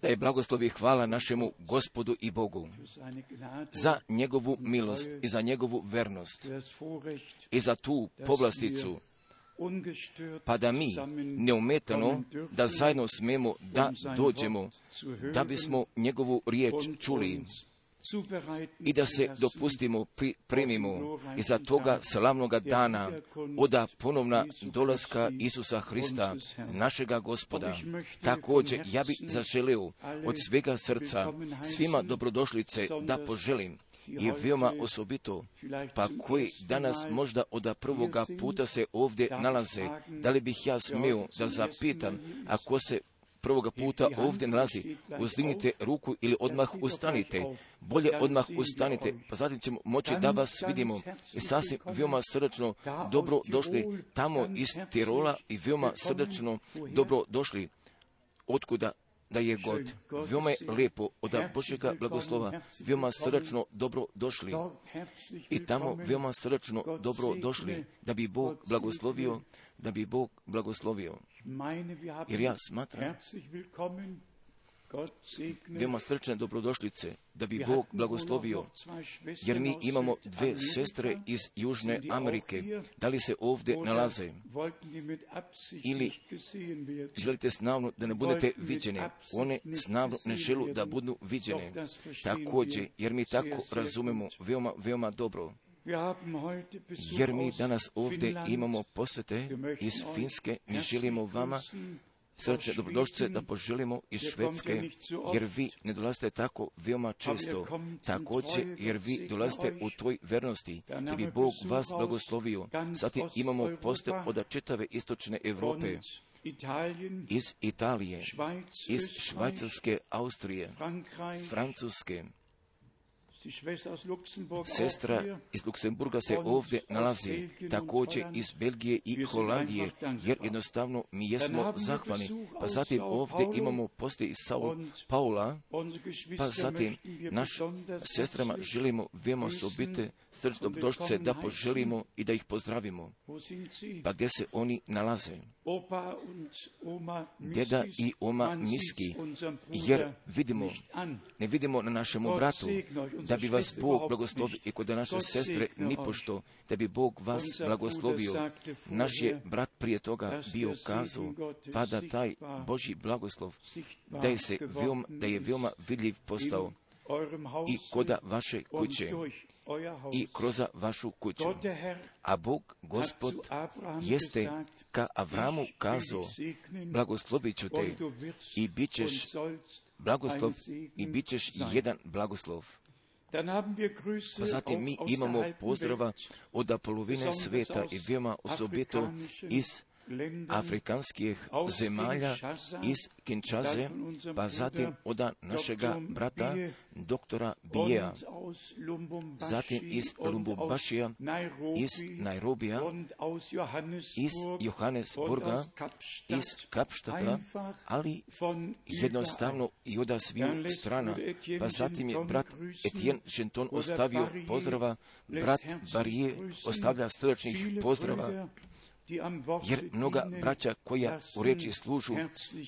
Da je blagoslov i hvala našemu gospodu i Bogu za njegovu milost i za njegovu vernost i za tu povlasticu, pa da mi neumetano da zajedno smemo da dođemo, da bismo njegovu riječ čuli i da se dopustimo, pripremimo i za toga slavnoga dana oda ponovna dolaska Isusa Hrista, našega gospoda. Također, ja bih zaželio od svega srca svima dobrodošlice da poželim i veoma osobito, pa koji danas možda od prvoga puta se ovdje nalaze, da li bih ja smio da zapitam, ako se prvoga puta ovdje nalazi, uzdignite ruku ili odmah ustanite. Bolje odmah ustanite, pa zatim ćemo moći da vas vidimo. I sasvim veoma srdačno dobro došli tamo iz Tirola i veoma srdačno dobro došli. Otkuda da je god. Veoma je lijepo od Božjega blagoslova, veoma srdačno dobro došli. I tamo veoma srdačno dobro došli, da bi Bog blagoslovio, da bi Bog blagoslovio. Jer ja smatram, veoma srčne dobrodošlice, da bi Bog blagoslovio, jer mi imamo dve sestre iz Južne Amerike. Da li se ovdje nalaze? Ili? Želite snavno da ne budete viđene. One snavno ne želu da budu viđene. Također, jer mi tako razumemo veoma, veoma dobro. Jer mi danas ovdje imamo posjete iz Finske, mi želimo vama srce dobrodošlice da poželimo iz Švedske, jer vi ne dolazite tako veoma često. Također, jer vi dolazite u toj vernosti, da bi Bog vas blagoslovio. Zatim imamo poste od čitave istočne Europe, Italien, iz Italije, iz Švajcarske, Austrije, Francuske. Sestra iz Luksemburga se ovdje nalazi, također iz Belgije i Holandije, jer jednostavno mi jesmo zahvalni. Pa zatim ovdje imamo poste iz Saul Paula, pa zatim naš sestrama želimo veoma osobite srčno dobrodošlice da poželimo i da ih pozdravimo. Pa gdje se oni nalaze? Deda i oma Miski, jer vidimo, ne vidimo na našemu Gott bratu, segne euch, unsere da bi vas Bog blagoslovio i kod naše sestre nipošto, da bi Bog vas blagoslovio. Naš je brat prije toga bio kazao, pa da taj Božji blagoslov, da je, se veoma, da je veoma vidljiv postao i koda vaše kuće i kroz vašu kuću. A Bog, Gospod, jeste ka Avramu kazao, blagoslovit ću te i bit ćeš blagoslov i bit ćeš jedan blagoslov. Pa zatim mi imamo pozdrava od polovine sveta i veoma osobito iz afrikanskih zemalja, iz Kinčaze, pa zatim od našega brata, doktora Lubumbashi zatim iz Nairobi iz Nairobija, iz Johannesburga, iz Kapštata, ali jednostavno i od sviju strana. Pa zatim je brat. Etienne Bruder ostavio pozdrava, brat Barije ostavlja srdačnih pozdrava, Jer mnoga braća koja u reči služu,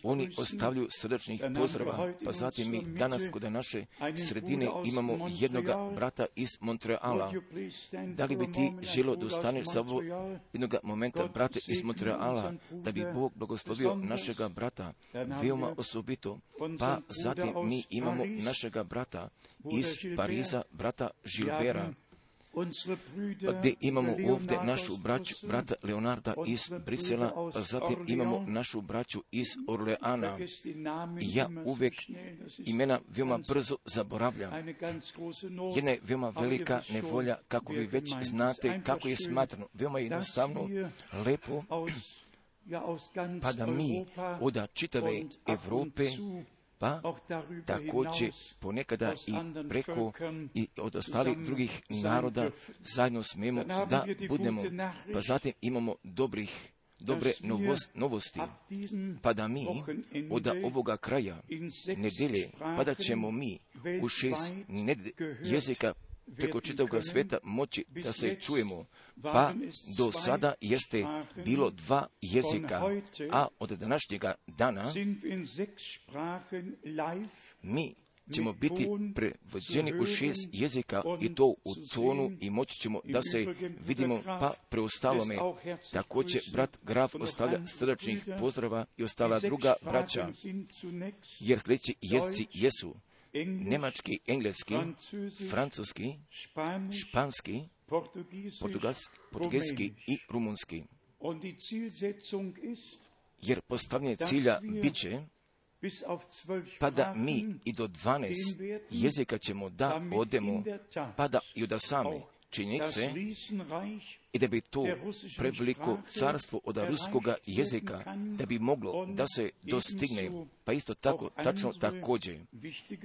oni ostavljaju wir pozdrava. Pa zatim mi danas kod naše sredine imamo jednoga brata iz Montreala. Da li bi ti želo da ustaneš za ovo jednoga momenta, brate iz Montreala, da bi Bog blagoslovio našega brata, veoma osobito. Pa zatim mi imamo našega brata iz. Pariza, brata Žilbera. Gdje imamo ovdje našu braću, brata Leonarda iz Brisela, pa zatim imamo našu braću iz Orleana. Namen I ja uvijek imena veoma brzo zaboravljam. Jedna je veoma velika nevolja, kako vi već znate kako je smatrano. Veoma je jednostavno, lepo, pa da mi od čitave Evrope, pa također ponekada i preko i od ostalih drugih naroda zajedno haben da budemo. Pa zatim imamo dobrih, dobre dass wir novos- novosti. Pa da mi od ovoga kraja nedelje, pa da ćemo mi u šest jezika preko čitavog svijeta moći da se čujemo. Pa do sada jeste bilo dva jezika, a od današnjega dana mi ćemo biti prevođeni u šest jezika i to u tonu i moći ćemo da se vidimo pa preostalome. Također brat Graf ostavlja srdačnih pozdrava i ostala druga braća, jer sljedeći jezici jesu nemački, engleski, francuski, španski, portugalski i rumunski. Jer postavljanje cilja bit će pa da mi i do 12 jezika ćemo da odemo, pa da i od same činjenice i da bi to preveliko carstvo od ruskoga jezika, da bi moglo da se dostigne, pa isto tako, tačno također,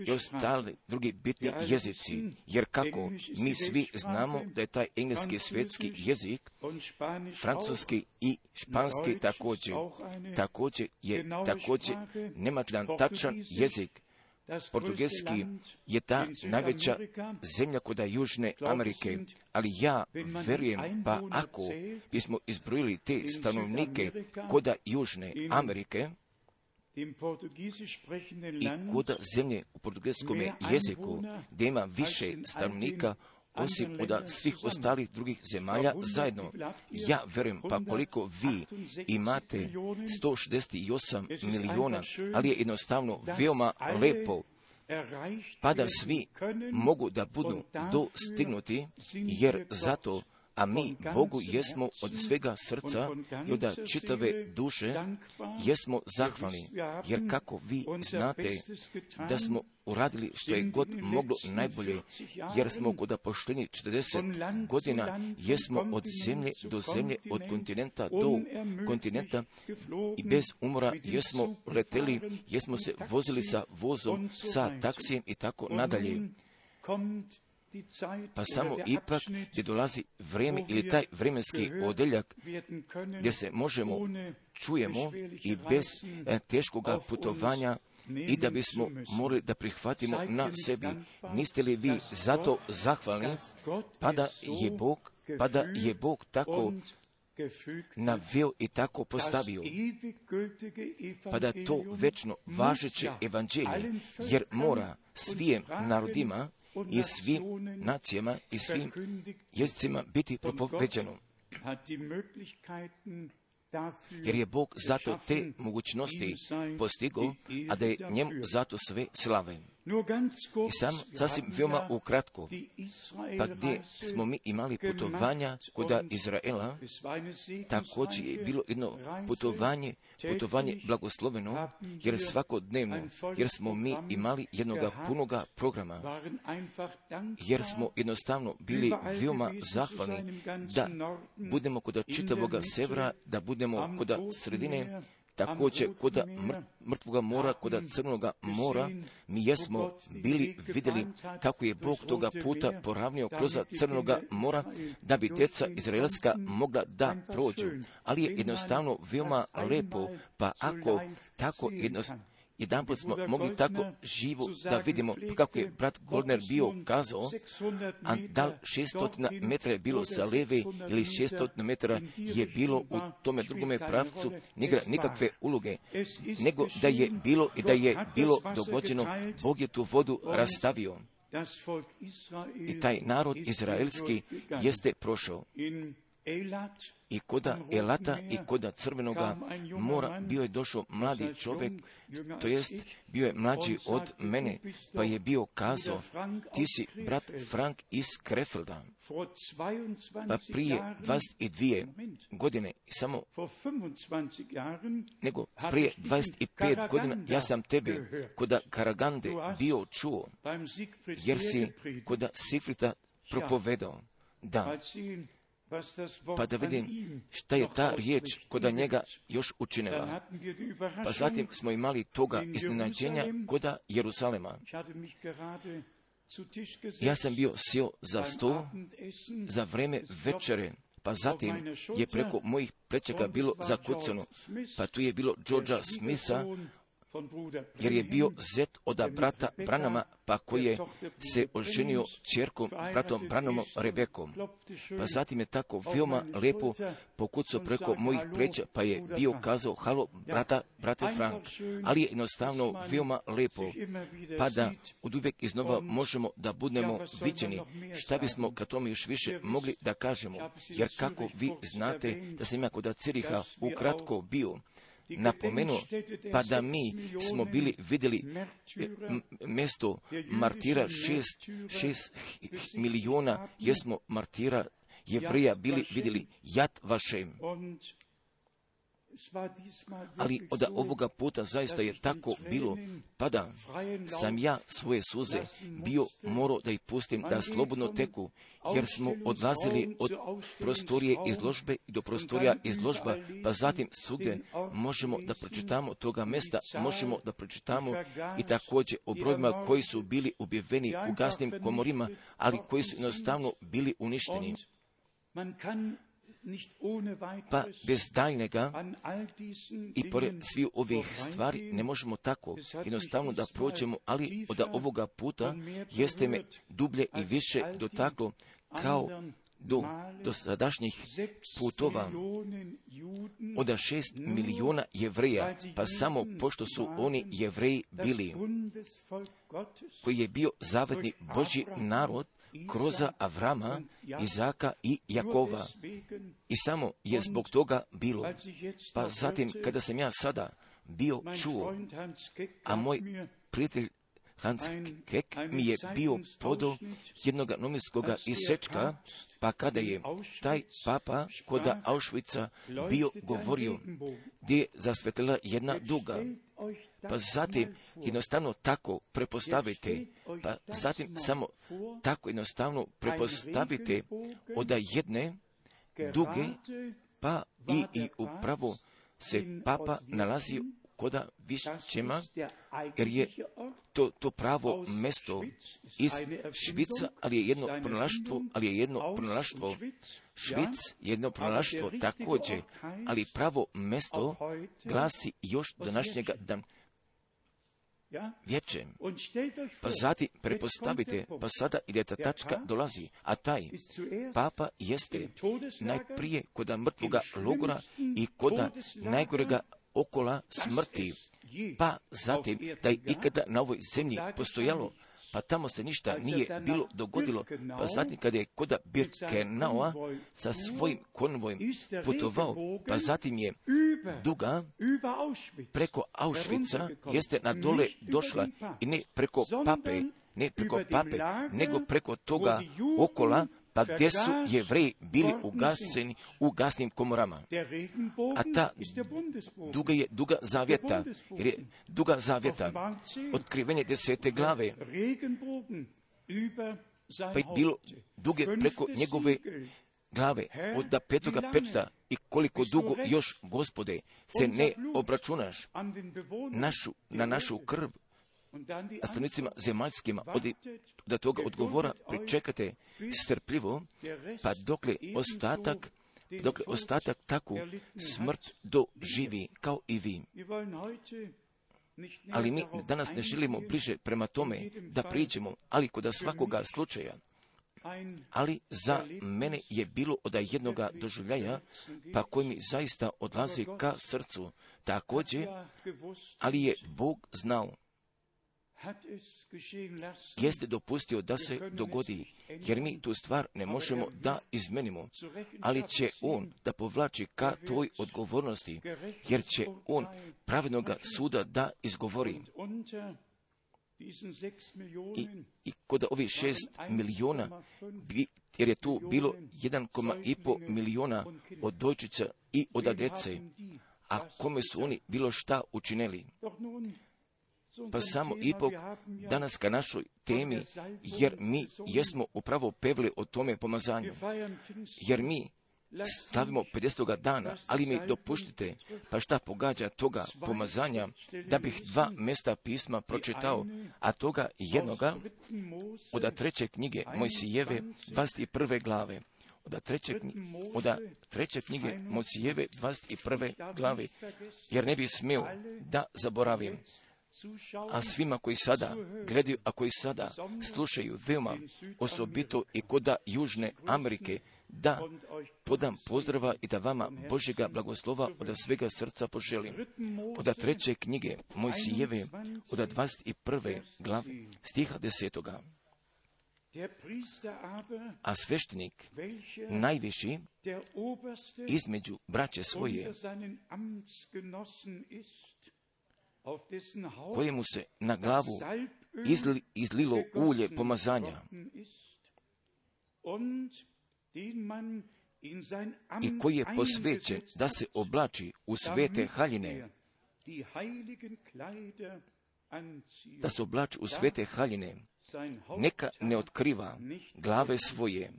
i ostali drugi bitni jezici, jer kako mi svi znamo da je taj engleski svetski jezik, francuski i španski također, također je također nemački tačan jezik, Portugalski je ta najveća zemlja kod Južne Amerike, ali ja verujem, pa ako bismo izbrojili te stanovnike kod Južne Amerike, i kod zemlje u portugalskom jeziku, gdje ima više stanovnika osim od svih ostalih drugih zemalja zajedno. Ja verujem, pa koliko vi imate 168 miliona, ali je jednostavno veoma lepo pa da svi mogu da budu dostignuti, jer zato a mi Bogu jesmo od svega srca i od čitave duše jesmo zahvalni, jer kako vi znate da smo uradili što je god moglo najbolje, jer smo kod pošteni 40 godina jesmo od zemlje do zemlje, od kontinenta do kontinenta. I bez umora jesmo leteli, jesmo se vozili sa vozom, sa taksijem i tako nadalje pa samo ipak gdje dolazi vrijeme ili taj vremenski odeljak gdje se možemo čujemo i bez e, teškoga putovanja i da bismo morali da prihvatimo na sebi. Niste li vi zato zahvalni, pa da je Bog, pa da je Bog tako naveo i tako postavio, pa da to večno važeće evanđelje, jer mora svijem narodima i svim nacijama i svim jezicima biti propoveđeno. Jer je Bog zato te mogućnosti postigao, a da je njemu zato sve slave. I sam sasvim veoma ukratko, pa gdje smo mi imali putovanja kod Izraela, također je bilo jedno putovanje, putovanje blagosloveno, jer svakodnevno, jer smo mi imali jednoga punoga programa, jer smo jednostavno bili veoma zahvalni da budemo kod čitavoga severa, da budemo kod sredine, također kod mrtvoga mora, kod crnoga mora, mi jesmo bili vidjeli kako je Bog toga puta poravnio kroz crnoga mora, da bi teca izraelska mogla da prođu. Ali je jednostavno veoma lepo, pa ako tako jednostavno jedan put smo mogli tako živo da vidimo kako je brat Goldner bio kazao, a da li 600 metra je bilo sa leve ili 600 metra je bilo u tome drugome pravcu, nije nikakve uloge, nego da je bilo i da je bilo dogođeno, Bog je tu vodu rastavio. I taj narod izraelski jeste prošao i koda Elata i koda Crvenoga mora bio je došao mladi čovjek, to jest bio je mlađi od mene, pa je bio kazao, ti si brat Frank iz Krefelda. Pa prije 22 godine, samo nego prije 25 godina, ja sam tebe koda Karagande bio čuo, jer si koda Sifrita propovedao. Da, pa da vidim šta je ta riječ koda njega još učinila. Pa zatim smo imali toga iznenađenja koda Jerusalema. Ja sam bio sjeo za stol za vreme večere, pa zatim je preko mojih plečaka bilo zakucano, pa tu je bilo Georgia Smitha, jer je bio zet od brata Branama, pa koji je se oženio čerkom bratom Branamom Rebekom. Pa zatim je tako veoma lepo pokucao preko mojih preća, pa je bio kazao, halo, brata, brate Frank, ali je jednostavno veoma lepo, pa da od uvijek iznova možemo da budemo viđeni, šta bismo kad tome još više mogli da kažemo, jer kako vi znate da sam ja kod Ciriha ukratko bio, napomenuo, pa da mi smo bili vidjeli mjesto martira šest, šest milijuna, jesmo martira jevrija bili vidjeli jad vašem. Ali od ovoga puta zaista je tako bilo, pa da sam ja svoje suze bio morao da ih pustim da slobodno teku, jer smo odlazili od prostorije izložbe do prostorija izložba, pa zatim svugdje možemo da pročitamo toga mesta, možemo da pročitamo i također o brojima koji su bili objaveni u gasnim komorima, ali koji su jednostavno bili uništeni. Pa bez daljnega i pored svih ovih stvari ne možemo tako jednostavno da prođemo, ali od ovoga puta jeste me dublje i više dotaklo kao do, do sadašnjih putova. Od šest milijuna jevreja, pa samo pošto su oni jevreji bili, koji je bio zavedni Boži narod, kroz Avrama, Izaka i Jakova. I samo je zbog toga bilo. Pa zatim, kada sam ja sada bio čuo, a moj prijatelj Hans Kek mi je bio podo jednog novinskog isečka, pa kada je taj papa kod Auschwitza bio govorio, gdje je zasvetila jedna duga, pa zatim jednostavno tako prepostavite, pa zatim samo tako jednostavno prepostavite od jedne duge, pa i, i upravo se papa nalazi koda Višćema, jer je to, to pravo mesto iz Švica, ali je jedno pronalaštvo, ali je jedno pronalaštvo, Švic, jedno pronalaštvo također, ali pravo mesto glasi još današnjega dana vječe. Pa zatim prepostavite, pa sada ide ta tačka dolazi, a taj papa jeste najprije koda mrtvoga logora i koda najgorega okola smrti, pa zatim da je ikada na ovoj zemlji postojalo, pa tamo se ništa nije bilo dogodilo, pa zatim kada je koda Birkenaua sa svojim konvojem putovao, pa zatim je duga preko Auschwitza jeste na dole došla i ne preko pape, ne preko pape, nego preko toga okola, pa gdje su jevreji bili ugaseni u gasnim komorama. A ta duga je duga zavjeta, jer je duga zavjeta, otkrivenje desete glave, pa je bilo duge preko njegove glave od petoga pečta i koliko dugo još, gospode, se ne obračunaš? našu, na našu krv, a stanicima zemaljskima, od, da toga odgovora pričekate strpljivo, pa dokle ostatak, dokle ostatak takvu smrt doživi kao i vi. Ali mi danas ne želimo bliže prema tome da priđemo, ali kod svakoga slučaja, ali za mene je bilo od jednoga doživljaja, pa koji mi zaista odlazi ka srcu, također, ali je Bog znao, jeste dopustio da se dogodi, jer mi tu stvar ne možemo da izmenimo, ali će On da povlači ka toj odgovornosti, jer će On pravednoga suda da izgovori. I, i kod ovih šest milijuna, jer je tu bilo 1,5 milijuna od dojčica i od djece, a kome su oni bilo šta učinili. Pa samo ipak danas ka našoj temi, jer mi jesmo upravo pevli o tome pomazanju. Jer mi slavimo 50. dana, ali mi dopuštite, pa šta pogađa toga pomazanja, da bih dva mjesta pisma pročitao, a toga jednoga od treće knjige Mojsijeve, prve glave, od treće, od treće knjige Mosijeve 21. glavi, jer ne bi smio da zaboravim. A svima koji sada gledaju, a koji sada slušaju veoma osobito i koda Južne Amerike, da podam pozdrava i da vama Božjega blagoslova od svega srca poželim. Od treće knjige Mojsijeve, od 21. glavi, stiha desetoga. A sveštenik, najviši, između braće svoje, kojemu se na glavu izli, izlilo ulje pomazanja. i koji je posvećen da se oblači u svete haljine, da se oblači u svete haljine, neka ne otkriva glave svoje,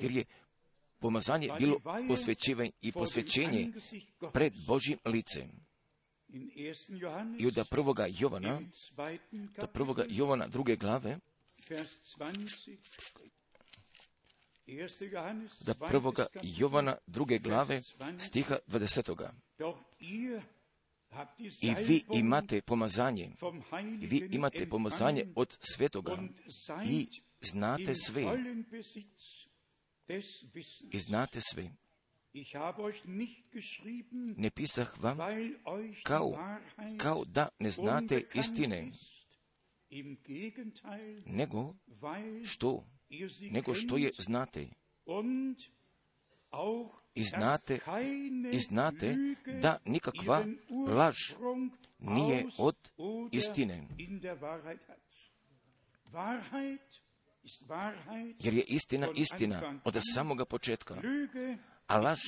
jer je pomazanje bilo posvećivanje i posvećenje pred Božim licem. I od prvoga Jovana, do prvoga Jovana druge glave, da prvoga Jovana druge glave stiha 20. I vi imate pomazanje, i vi imate pomazanje od svetoga. i znate sve. I znate sve. Ne pisah vam kao, kao da ne znate istine, nego što, nego što je znate. I znate, i znate da nikakva laž nije od istine. Jer je istina istina od samoga početka, a laž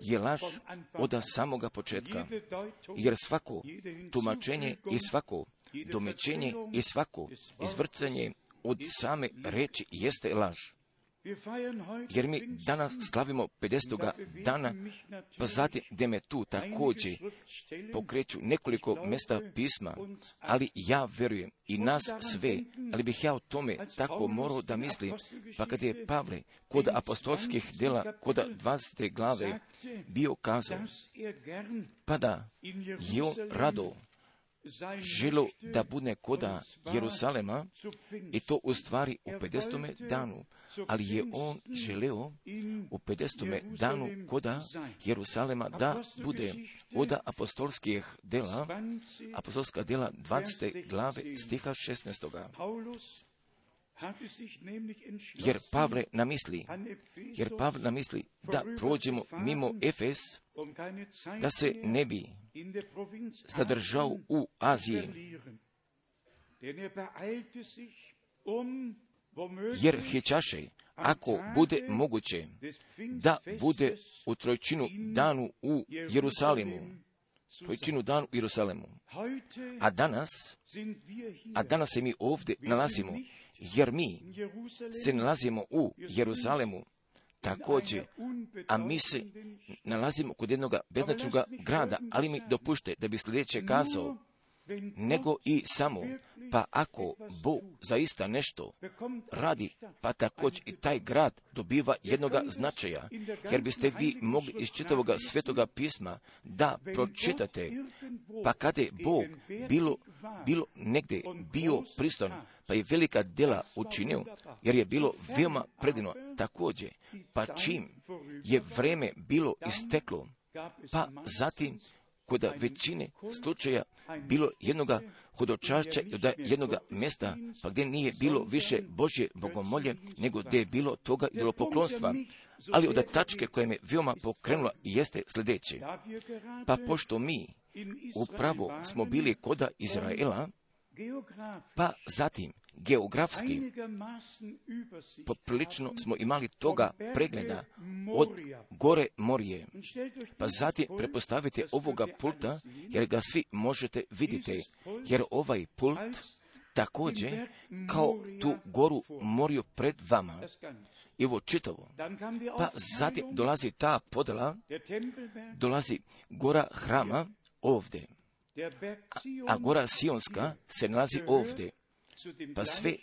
je laž od samoga početka. Jer svako tumačenje i svako domećenje i svako izvrcanje od same reči jeste laž. Jer mi danas slavimo 50. dana, pa zatim gdje me tu također pokreću nekoliko mjesta pisma, ali ja verujem i nas sve, ali bih ja o tome tako morao da mislim, pa kad je Pavle kod apostolskih dela, kod 20. glave bio kazao, pa da je on rado želo da bude koda Jerusalema i to u stvari u 50. danu, ali je on želeo u 50. danu koda Jerusalema da bude od apostolskih dela, apostolska dela 20. glave stiha 16. Jer Pavle namisli, jer Pavle namisli da prođemo mimo Efes, da se ne bi zadržao u Aziji. Jer hećaše, ako bude moguće, da bude u trojčinu danu u Jerusalimu, trojčinu danu u Jerusalemu. A danas, a danas se mi ovdje nalazimo, jer mi se nalazimo u Jeruzalemu, također, a mi se nalazimo kod jednog beznačnog grada, ali mi dopušte da bi sljedeće kazao, nego i samo, pa ako Bog zaista nešto radi, pa također i taj grad dobiva jednoga značaja, jer biste vi mogli iz čitavoga svetoga pisma da pročitate, pa kada je Bog bilo, bilo negdje bio pristan, pa i velika djela učinio, jer je bilo veoma predivno također, pa čim je vreme bilo isteklo, pa zatim kod većine slučaja bilo jednoga hodočašća i od jednoga mjesta, pa gdje nije bilo više Božje bogomolje, nego gdje je bilo toga poklonstva. Ali od tačke koja me veoma pokrenula jeste sljedeće. Pa pošto mi upravo smo bili koda Izraela, pa zatim geografski poprilično smo imali toga pregleda od gore Morije. Pa zatim prepostavite ovoga pulta, jer ga svi možete vidjeti, jer ovaj pult također kao tu goru Moriju pred vama. I ovo čitavo. Pa zatim dolazi ta podela, dolazi gora hrama ovdje. A, a gora Sionska se nalazi ovdje pa sve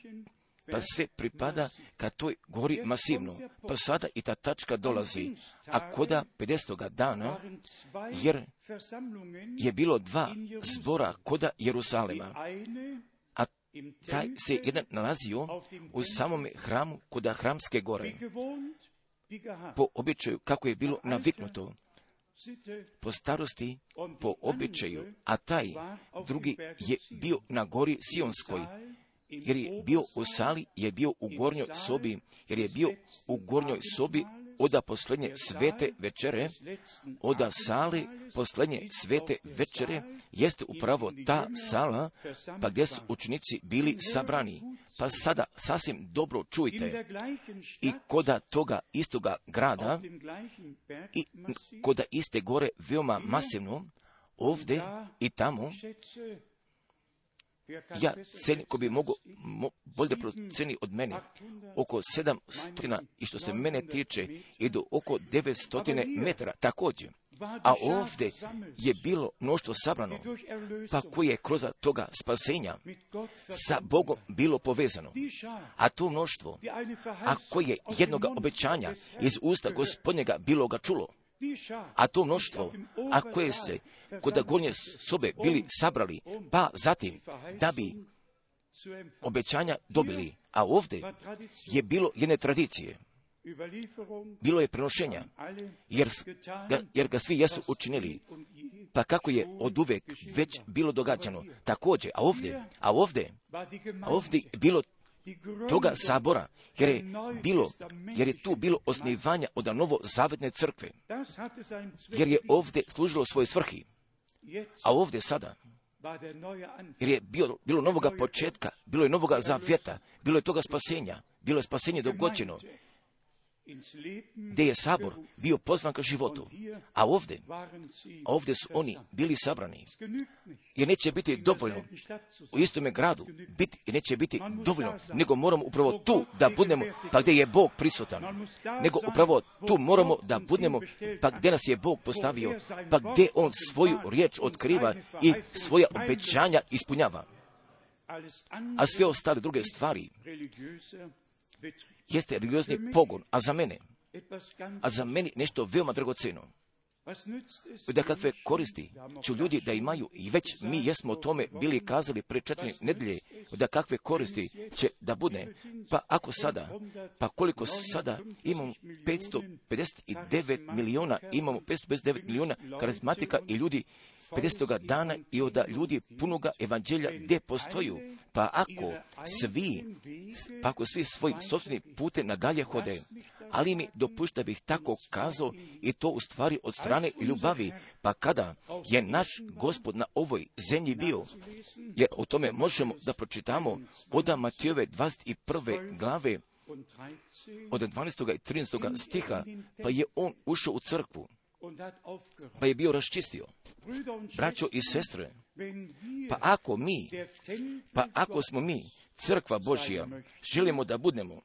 pa sve pripada ka toj gori masivno. Pa sada i ta tačka dolazi. A koda 50. dana, jer je bilo dva zbora koda Jerusalema, a taj se jedan nalazio u samome hramu koda Hramske gore, po običaju kako je bilo naviknuto, po starosti, po običaju, a taj drugi je bio na gori Sionskoj, jer je bio u sali, je bio u gornjoj sobi, jer je bio u gornjoj sobi oda posljednje svete večere, oda sale posljednje svete večere, jeste upravo ta sala, pa gdje su učenici bili sabrani. Pa sada sasvim dobro čujte i koda toga istoga grada i koda iste gore veoma masivno, ovdje i tamo, ja ceni, ko bi mogo mo, bolje proceni od mene, oko 700 i što se mene tiče, i do oko 900 metara također. A ovdje je bilo mnoštvo sabrano, pa koje je kroz toga spasenja? Sa Bogom bilo povezano. A to mnoštvo, a koje jednoga obećanja iz usta gospodnjega bilo ga čulo, a to mnoštvo, a koje se kod gornje sobe bili sabrali, pa zatim da bi obećanja dobili, a ovdje je bilo jedne tradicije. Bilo je prenošenja, jer ga, jer ga svi jesu učinili. Pa kako je od uvek već bilo događano. Također, a ovdje, a ovdje, a ovdje bilo toga sabora, jer je, bilo, jer je tu bilo osnivanja od novo zavetne crkve, jer je ovdje služilo svoje svrhi, a ovdje sada, jer je bilo, bilo novoga početka, bilo je novoga zavjeta, bilo je toga spasenja, bilo je spasenje dogođeno, gdje je sabor bio pozvan ka životu. A ovdje, a ovdje su oni bili sabrani. Jer neće biti dovoljno u istome gradu biti i neće biti dovoljno, nego moramo upravo tu da budemo, pa gdje je Bog prisutan. Nego upravo tu moramo da budemo, pa gdje nas je Bog postavio, pa gdje On svoju riječ otkriva i svoja obećanja ispunjava. A sve ostale druge stvari jeste religiozni pogon, a za mene, a za meni nešto veoma dragoceno. Da kakve koristi ću ljudi da imaju, i već mi jesmo o tome bili kazali pre četiri nedelje, da kakve koristi će da bude. Pa ako sada, pa koliko sada imamo 559 miliona, imamo 559 miliona karizmatika i ljudi 50. dana i od ljudi punoga evanđelja gdje postoju. Pa ako svi, pa ako svi svoj sobstveni pute nadalje hode, ali mi dopušta bih tako kazao i to u stvari od strane ljubavi, pa kada je naš gospod na ovoj zemlji bio, jer o tome možemo da pročitamo od Matijove 21. glave, od 12. i 13. stiha, pa je on ušao u crkvu, pa je bio raščistio. Braćo i sestre, pa ako mi, pa ako smo mi, crkva Božja, želimo da budemo,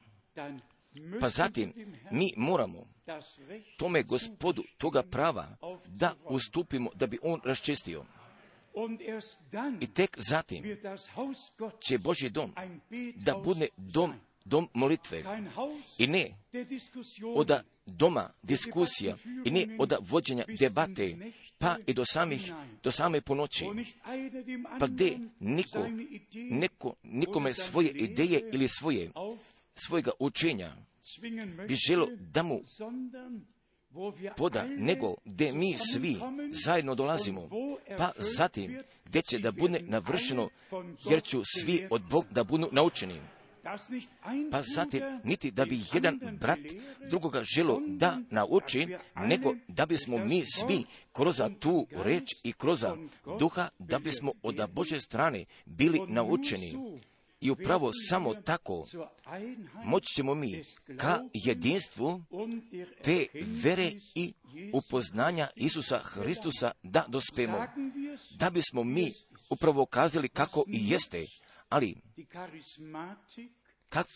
pa zatim mi moramo tome gospodu toga prava da ustupimo da bi on raščistio. I tek zatim će Božji dom da bude dom dom molitve i ne od doma diskusija i ne od vođenja debate pa i do samih, do same ponoći. Pa gdje niko, neko, nikome svoje ideje ili svoje, svojega učenja bi želo da mu poda, nego gdje mi svi zajedno dolazimo, pa zatim gdje će da bude navršeno, jer ću svi od Bog da budu naučeni. Pa zatim, niti da bi jedan brat drugoga želo da nauči, nego da bismo mi svi kroz tu reč i kroz duha, da bismo od Bože strane bili naučeni. I upravo samo tako moći ćemo mi ka jedinstvu te vere i upoznanja Isusa Hristusa da dospemo. Da bismo mi upravo kazali kako i jeste, ali kak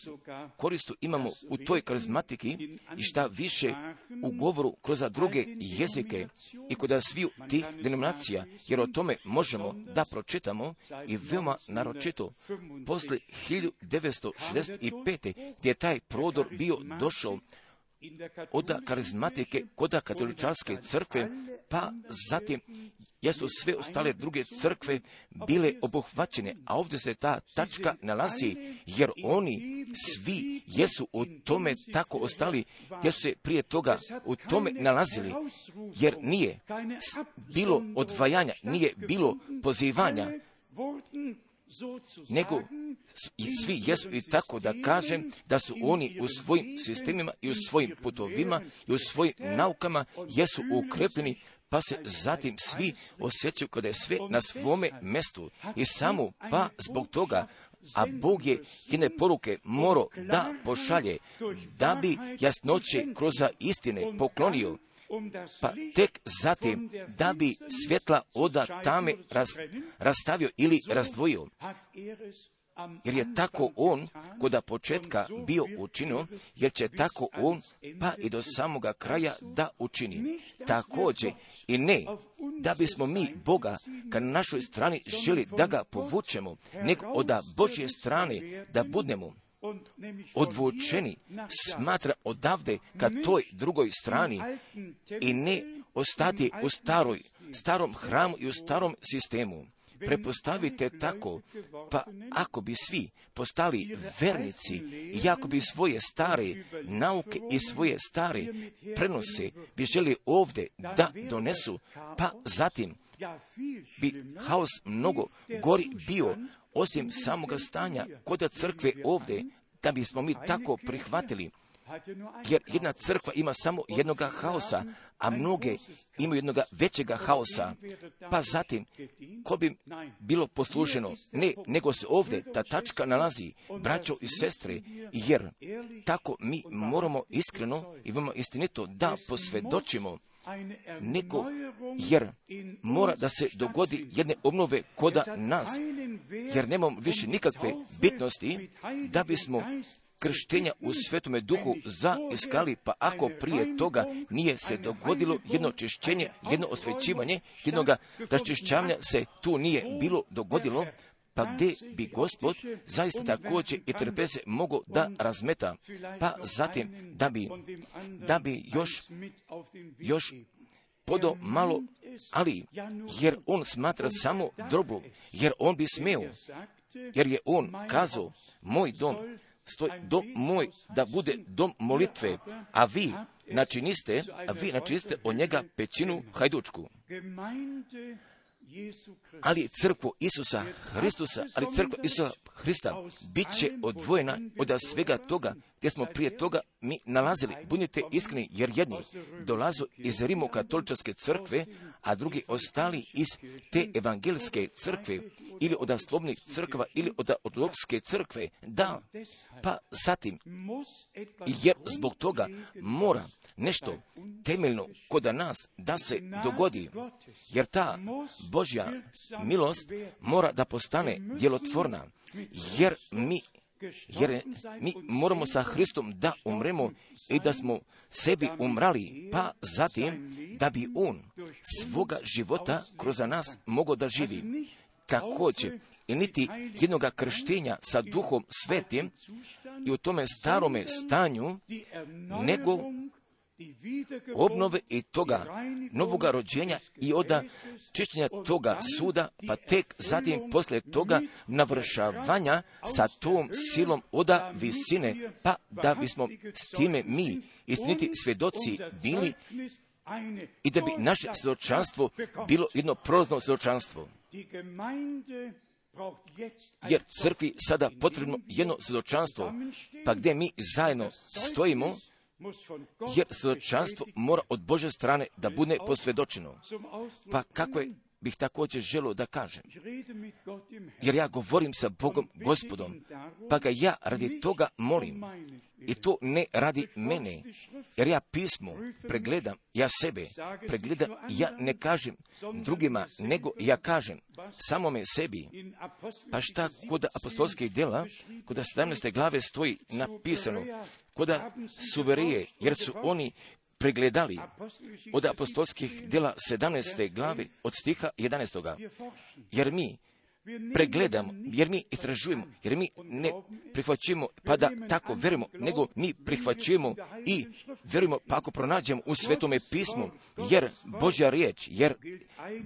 koristu imamo u toj karizmatiki i šta više u govoru kroz druge jezike i kod sviju tih denominacija, jer o tome možemo da pročitamo i veoma naročito posle 1965. gdje je taj prodor bio došao od karizmatike kod katoličarske crkve, pa zatim jesu sve ostale druge crkve bile obuhvaćene, a ovdje se ta tačka nalazi, jer oni svi jesu u tome tako ostali, gdje su se prije toga u tome nalazili, jer nije bilo odvajanja, nije bilo pozivanja, nego i svi jesu i tako da kažem da su oni u svojim sistemima i u svojim putovima i u svojim naukama jesu ukrepljeni pa se zatim svi osjećaju kada je sve na svome mestu. I samo pa zbog toga a Bog je jedne poruke moro da pošalje, da bi jasnoće kroz istine poklonio, pa tek zatim da bi svjetla oda tame raz, rastavio ili razdvojio. Jer je tako on koda početka bio učinio, jer će tako on pa i do samoga kraja da učini. Također i ne da bismo mi Boga ka na našoj strani želi da ga povučemo, nego od Božje strane da budemo odvučeni, smatra odavde ka toj drugoj strani i ne ostati u staroj, starom hramu i u starom sistemu. Prepostavite tako, pa ako bi svi postali vernici i ako bi svoje stare nauke i svoje stare prenose bi želi ovdje da donesu, pa zatim bi haos mnogo gori bio osim samoga stanja kod crkve ovdje, da bismo mi tako prihvatili. Jer jedna crkva ima samo jednoga haosa, a mnoge imaju jednoga većega haosa. Pa zatim, ko bi bilo posluženo? Ne, nego se ovdje ta tačka nalazi, braćo i sestre, jer tako mi moramo iskreno i vama istinito da posvjedočimo nego jer mora da se dogodi jedne obnove koda nas, jer nemamo više nikakve bitnosti da bismo krštenja u svetome duhu za iskali, pa ako prije toga nije se dogodilo jedno čišćenje, jedno osvećivanje, jednoga raščišćavanja se tu nije bilo dogodilo, pa gdje bi gospod zaista također i trpeze mogo da razmeta, pa zatim da bi, da bi još, još podo malo, ali jer on smatra samo drobu, jer on bi smeo, jer je on kazao, moj dom, stoj, dom moj da bude dom molitve, a vi načiniste, a vi načiniste od njega pećinu hajdučku ali crkvu Isusa Hristusa, ali crkva Isusa Hrista bit će odvojena od svega toga gdje smo prije toga mi nalazili. Budite iskreni jer jedni dolazu iz Rimokatoličarske crkve, a drugi ostali iz te evangelske crkve ili od slobnih crkva ili od ortodoksske crkve. Da, pa zatim, jer zbog toga mora nešto temeljno kod nas da se dogodi, jer ta Božja milost mora da postane djelotvorna, jer mi jer mi moramo sa Hristom da umremo i da smo sebi umrali, pa zatim da bi On svoga života kroz nas mogao da živi. Također, i niti jednoga krštenja sa duhom svetim i u tome starome stanju, nego obnove i toga novoga rođenja i oda čišćenja toga suda, pa tek zatim poslije toga navršavanja sa tom silom oda visine, pa da bismo s time mi istiniti svjedoci bili i da bi naše svjedočanstvo bilo jedno prozno svjedočanstvo. Jer crkvi sada potrebno jedno svjedočanstvo, pa gdje mi zajedno stojimo, jer svjedočanstvo mora od Bože strane da bude posvjedočeno. Pa kako je bih također želio da kažem. Jer ja govorim sa Bogom gospodom, pa ga ja radi toga molim I to ne radi mene, jer ja pismo pregledam, ja sebe pregledam, ja ne kažem drugima, nego ja kažem samome sebi. Pa šta kod apostolskih djela, kod 17. glave stoji napisano, kod suverije, jer su oni pregledali od apostolskih djela 17. glave od stiha 11. Jer mi pregledamo, jer mi istražujemo, jer mi ne prihvaćujemo pa da tako verujemo, nego mi prihvaćujemo i verujemo pa ako pronađemo u svetome pismu, jer Božja riječ, jer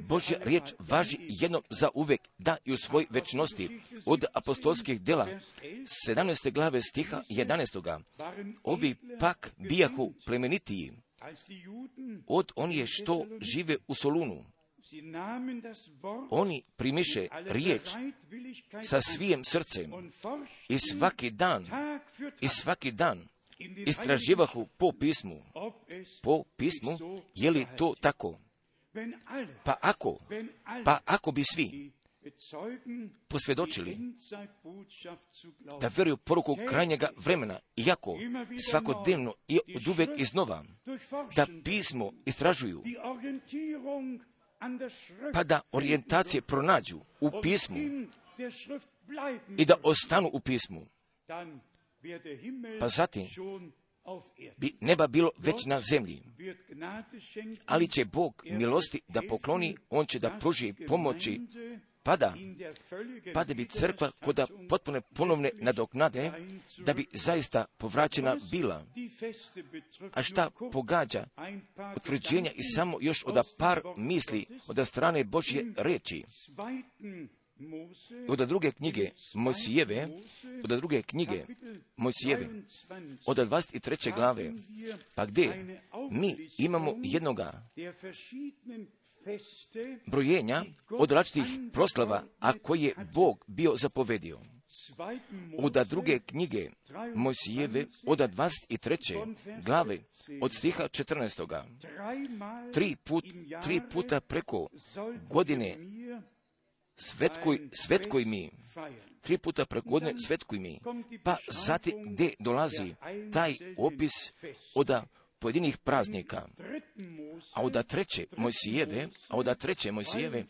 Božja riječ važi jednom za uvek, da i u svoj večnosti. Od apostolskih dela 17. glave stiha 11. Ovi pak bijahu plemenitiji od onije što žive u Solunu oni primiše riječ sa svijem srcem. I svaki dan, i svaki dan istraživahu po pismu, po pismu, je li to tako? Pa ako, pa ako bi svi posvjedočili da vjeruju poruku krajnjega vremena, iako svakodnevno i od uvek iznova, da pismo istražuju, pa da orijentacije pronađu u pismu i da ostanu u pismu. Pa zatim bi neba bilo već na zemlji. Ali će Bog milosti da pokloni, On će da pruži pomoći pada, pa da bi crkva koda potpune ponovne nadoknade, da bi zaista povraćena bila. A šta pogađa utvrđenja i samo još od par misli od strane Božje reči. Od druge knjige Mosijeve, od druge knjige Mosijeve, od 23. glave, pa gdje mi imamo jednoga brojenja od različitih proslava, a koje je Bog bio zapovedio. Od druge knjige Mojsijeve, od 23. glave, od stiha 14. Tri, put, tri puta preko godine svetkuj, svetkuj mi, tri puta preko godine svetkuj mi, pa zatim gdje dolazi taj opis od pojedinih praznika. A od treće Mojsijeve, a od treće Mojsijeve,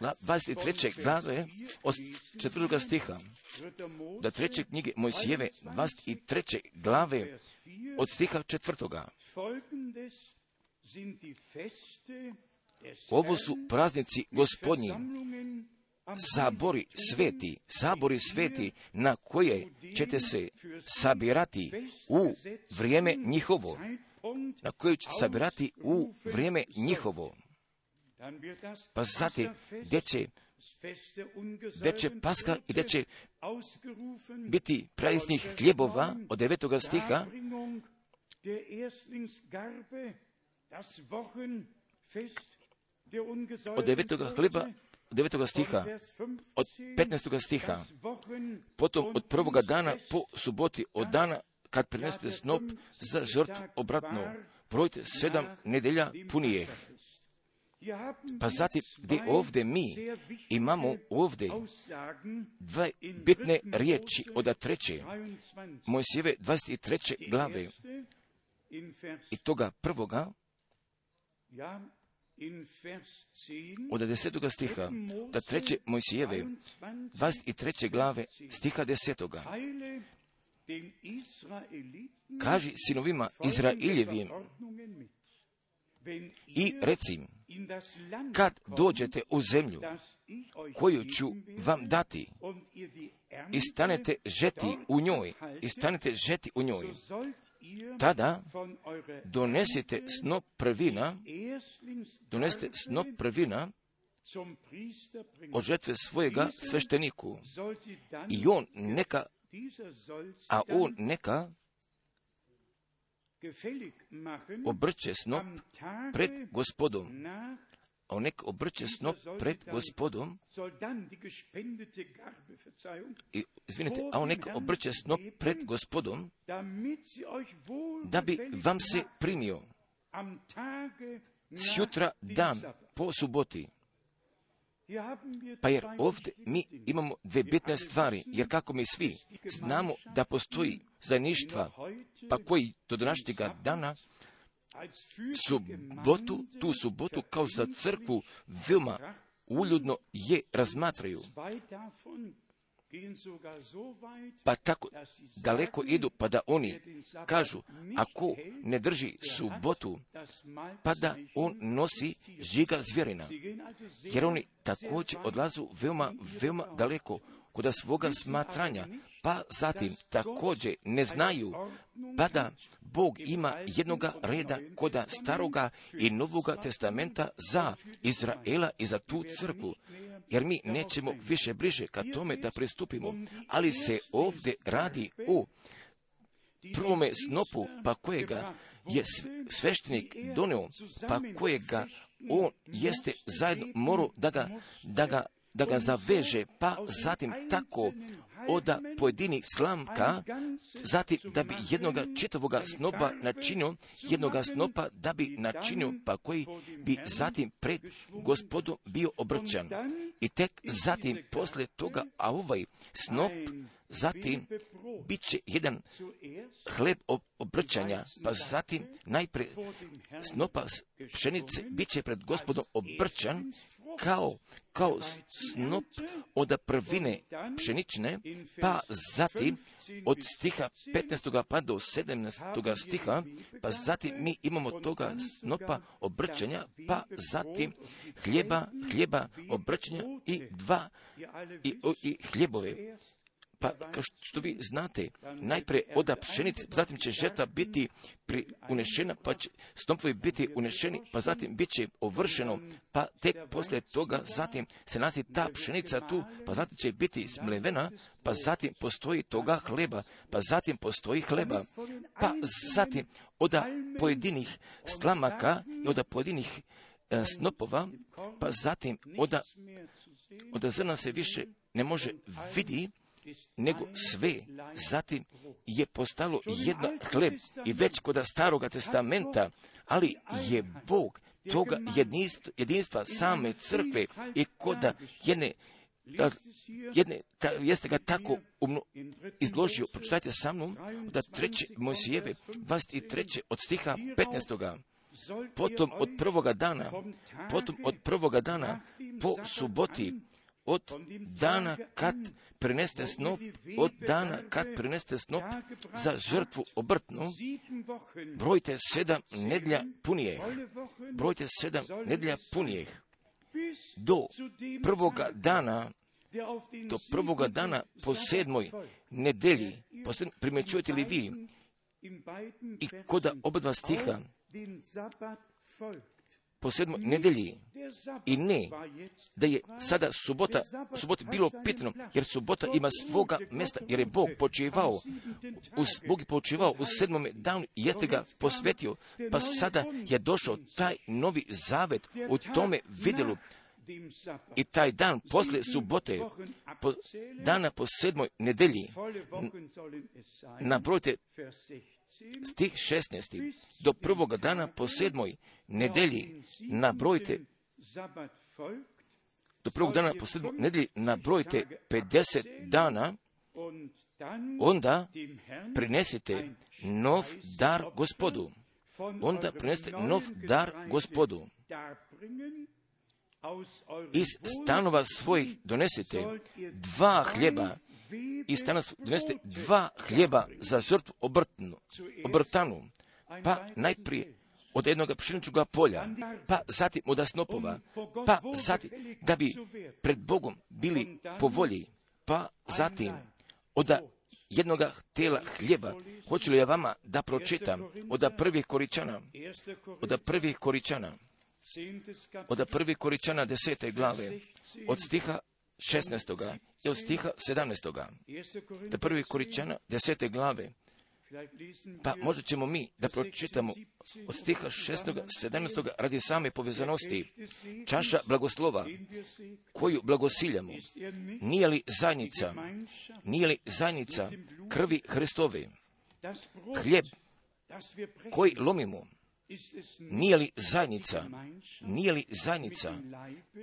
23. glave od četvrtoga stiha, da treće knjige Mojsijeve, 23. glave od stiha četvrtoga. Ovo su praznici gospodnji, sabori sveti, sabori sveti na koje ćete se sabirati u vrijeme njihovo, na koje ćete sabirati u vrijeme njihovo. Pa zatim, gdje će gdje će paska i gdje će biti pravisnih hljebova od devetoga stiha, od devetoga hljeba 9. stiha, od 15. stiha, potom od prvoga dana po suboti, od dana kad prinesete snop za žrtvu obratno, projte sedam nedelja punijeh. Pa zatim, gdje ovdje mi imamo ovdje dve bitne riječi od treće, Mojsijeve 23. glave i toga prvoga, od desetog stiha, da treće Mojsijeve, 23. glave, stiha desetoga, kaži sinovima Izraeljevim i reci kad dođete u zemlju koju ću vam dati i stanete žeti u njoj, i stanete žeti u njoj, tada donesite snop prvina, donesite snop prvina od žetve svojega svešteniku. I on neka, a on neka obrće snop pred gospodom, on neka obrće snop pred gospodom, i, izvinite, a on neka obrće snop pred gospodom, da bi vam se primio sjutra dan po suboti. Pa jer ovdje mi imamo dve bitne stvari, jer kako mi svi znamo da postoji zajedništva, pa koji do današnjega dana subotu, tu subotu kao za crkvu veoma uljudno je razmatraju. Pa tako daleko idu, pa da oni kažu, ako ne drži subotu, pa da on nosi žiga zvjerina. Jer oni također odlazu veoma, veoma daleko kod svoga smatranja, pa zatim također ne znaju, pa da Bog ima jednoga reda koda staroga i novoga testamenta za Izraela i za tu crkvu. Jer mi nećemo više bliže ka tome da pristupimo, ali se ovdje radi o prvome snopu, pa kojega je sveštenik donio, pa kojega on jeste zajedno morao da ga, da ga da ga zaveže, pa zatim tako oda pojedinih slamka, zatim da bi jednoga čitavoga snopa načinio, jednoga snopa da bi načinio, pa koji bi zatim pred gospodom bio obrćan. I tek zatim posle toga, a ovaj snop zatim bit će jedan hleb obrćanja, pa zatim najpre snopa pšenice bit će pred gospodom obrćan kao, kao snop od prvine pšenične, pa zatim od stiha 15. pa do 17. stiha, pa zatim mi imamo toga snopa obrćanja, pa zatim hljeba, hljeba obrćanja i dva i, i hljebove pa kao što vi znate, najprije oda pšenice, zatim će žeta biti pri, unešena, pa će snopovi biti unešeni, pa zatim bit će ovršeno, pa tek poslije toga zatim se nalazi ta pšenica tu, pa zatim će biti smlevena, pa zatim postoji toga hleba, pa zatim postoji hleba, pa zatim oda pojedinih slamaka i oda pojedinih e, snopova, pa zatim oda, oda zrna se više ne može vidi, nego sve zatim je postalo jedno hleb i već kod staroga testamenta, ali je Bog toga jedinstva, jedinstva same crkve i koda jedne jedne, ta, jeste ga tako umno izložio. Pročitajte sa mnom da treće Mojsijeve, i treće od stiha 15. Potom od prvoga dana, potom od prvoga dana po suboti od dana kad prineste snop, od dana kad prineste snop za žrtvu obrtnu, brojte sedam nedlja punijeh, brojte sedam nedlja punijeh, do prvoga dana do prvoga dana po sedmoj nedelji, primećujete li vi? I koda oba dva stiha po sedmoj nedelji. I ne da je sada subota, subota bilo pitno, jer subota ima svoga mjesta, jer je Bog počivao, uz, Bog je počivao u sedmome danu i jeste ga posvetio, pa sada je došao taj novi zavet u tome vidjelu, i taj dan posle subote, po, dana po sedmoj nedelji, nabrojte stih 16. Do prvoga dana po sedmoj nedelji nabrojite do prvog dana po sedmoj nedelji nabrojite 50 dana, onda prinesite nov dar gospodu. Onda prinesite nov dar gospodu. Iz stanova svojih donesite dva hljeba i stana donesete dva hljeba za žrtvu obrtnu, obrtanu, pa najprije od jednog pšeničnog polja, pa zatim od snopova, pa zatim da bi pred Bogom bili po volji, pa zatim od jednog tela hljeba. Hoću li ja vama da pročitam od prvih koričana, od prvih koričana, od prvih koričana desete glave, od stiha 16. i od stiha 17. Da prvi koričana desete glave. Pa možda ćemo mi da pročitamo od stiha 6. 17. radi same povezanosti. Čaša blagoslova koju blagosiljamo. Nije li zajednica, nije li zajednica krvi Hristove? Hljeb koji lomimo nije li zajednica, nije li zajednica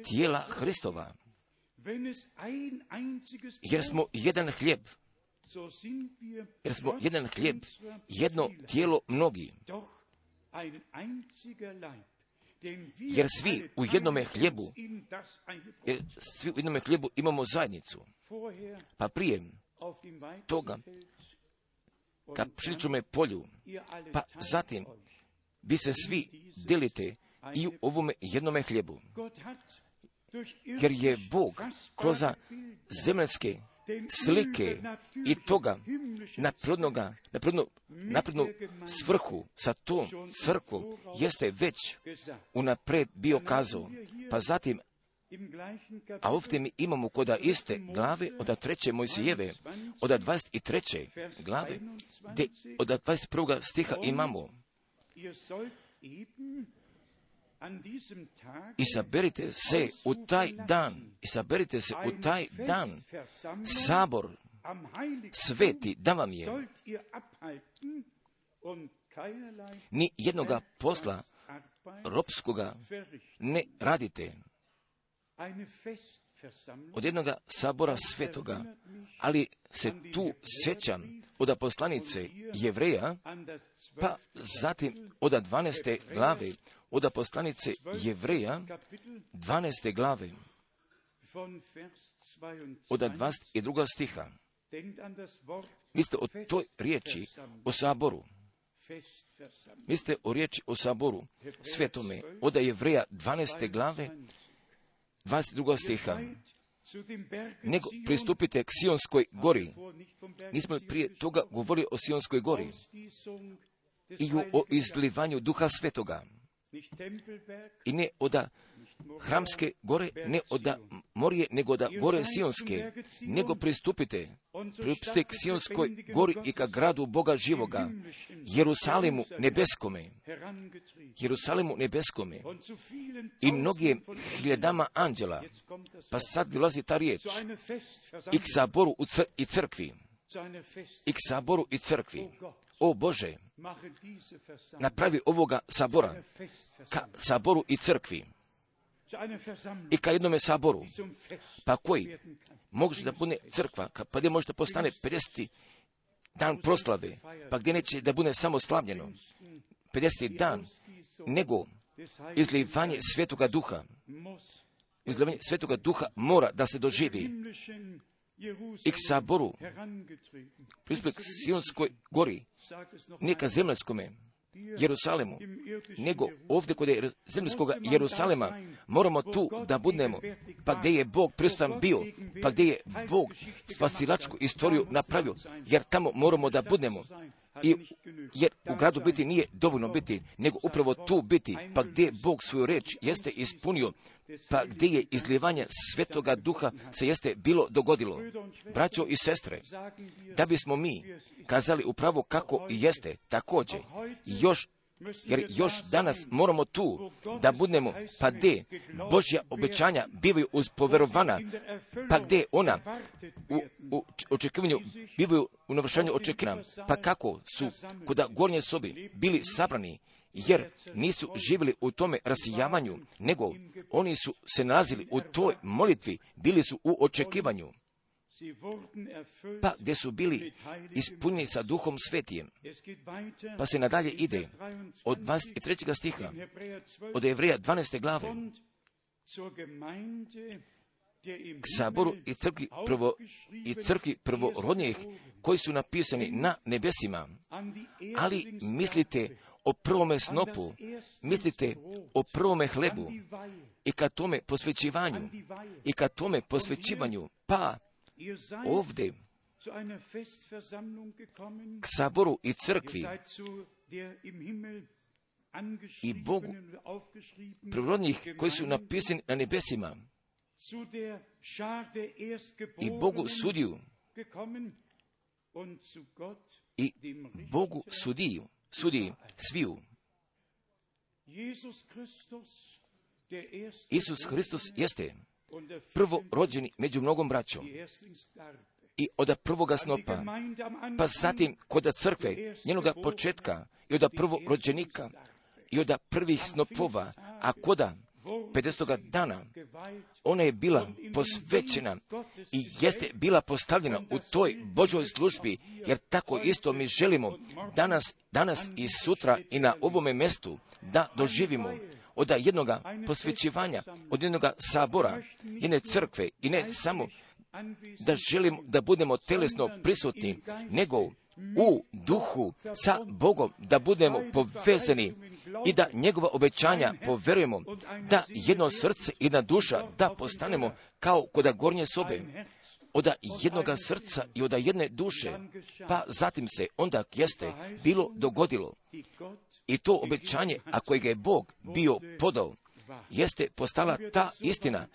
tijela Hristova? Jer smo jedan hljeb, jer smo jedan hljeb, jedno tijelo mnogi. Jer svi u jednome hljebu, jer svi u jednome hljebu imamo zajednicu. Pa prije toga, ka pšiličome polju, pa zatim vi se svi delite i u ovome jednome hljebu. Jer je Bog kroz zemljske slike i toga naprednoga, napredno, naprednu svrhu sa tom crkvom jeste već unapred bio kazao. Pa zatim a ovdje mi imamo koda iste glave od treće Mojsijeve, od 23. glave, gdje od 21. stiha imamo. I saberite se u taj dan, i saberite se u taj dan, sabor sveti da vam je. Ni jednoga posla ropskoga ne radite od jednoga sabora svetoga, ali se tu sjećam od poslanice jevreja, pa zatim od 12. glave, od poslanice jevreja, 12. glave, od 22. stiha. Mislite o toj riječi, o saboru. Mislite o riječi o saboru, svetome, od jevreja 12. glave, 22. stiha. Nego pristupite k Sionskoj gori. Nismo prije toga govorili o Sionskoj gori i o izlivanju duha svetoga. I ne od hramske gore, ne od morije, nego od gore Sionske, nego pristupite, pristupite k Sionskoj gori i ka gradu Boga živoga, Jerusalimu nebeskome, Jerusalimu nebeskome. I mnogim hiljadama anđela, pa sad dolazi ta riječ, i k saboru i crkvi, i k saboru i crkvi. O Bože, napravi ovoga sabora ka saboru i crkvi i ka jednome saboru, pa koji može da bude crkva, pa gdje može da postane 50. dan proslave, pa gdje neće da bude samo slavljeno 50. dan, nego izlivanje svetoga duha. Izlivanje svetoga duha mora da se doživi i k saboru, prispred k Sionskoj gori, ne ka zemljskome, Jerusalemu, nego ovdje kod zemljskog Jerusalema. Moramo tu da budemo, pa gdje je Bog prisutan bio, pa gdje je Bog spasilačku istoriju napravio, jer tamo moramo da budemo. I, jer u gradu biti nije dovoljno biti, nego upravo tu biti, pa gdje Bog svoju reč jeste ispunio, pa gdje je izljevanje svetoga duha se jeste bilo dogodilo. Braćo i sestre, da bismo mi kazali upravo kako jeste, također, još jer još danas moramo tu da budemo, pa gdje? Božja obećanja bivaju uz poverovana, pa gdje ona? u, u očekivanju bivaju u navršanju očekivana, pa kako su kod gornje sobi bili sabrani, jer nisu živjeli u tome rasijavanju, nego oni su se nalazili u toj molitvi, bili su u očekivanju pa gdje su bili ispunjeni sa duhom svetijem. Pa se nadalje ide od 23. stiha, od Evreja 12. glave, k saboru i crkvi, prvo, i crkvi prvorodnijih koji su napisani na nebesima. Ali mislite o prvome snopu, mislite o prvome hlebu i ka tome posvećivanju, i ka tome posvećivanju, pa ovdje k saboru i crkvi i Bogu prirodnih koji su napisani na nebesima. i Bogu sudiju i Bogu sudiju, sudi sviju. Isus Hristos jeste prvo rođeni među mnogom braćom i od prvoga snopa, pa zatim kod crkve, njenoga početka i od prvo rođenika, i od prvih snopova, a koda 50. dana ona je bila posvećena i jeste bila postavljena u toj Božoj službi, jer tako isto mi želimo danas, danas i sutra i na ovome mjestu da doživimo od jednoga posvećivanja, od jednoga sabora, jedne crkve i ne samo da želimo da budemo telesno prisutni, nego u duhu sa Bogom, da budemo povezani i da njegova obećanja poverujemo, da jedno srce i jedna duša, da postanemo kao kod gornje sobe, od jednoga srca i od jedne duše, pa zatim se onda jeste bilo dogodilo. I to obećanje, a kojega je Bog bio podao, jeste postala ta istina,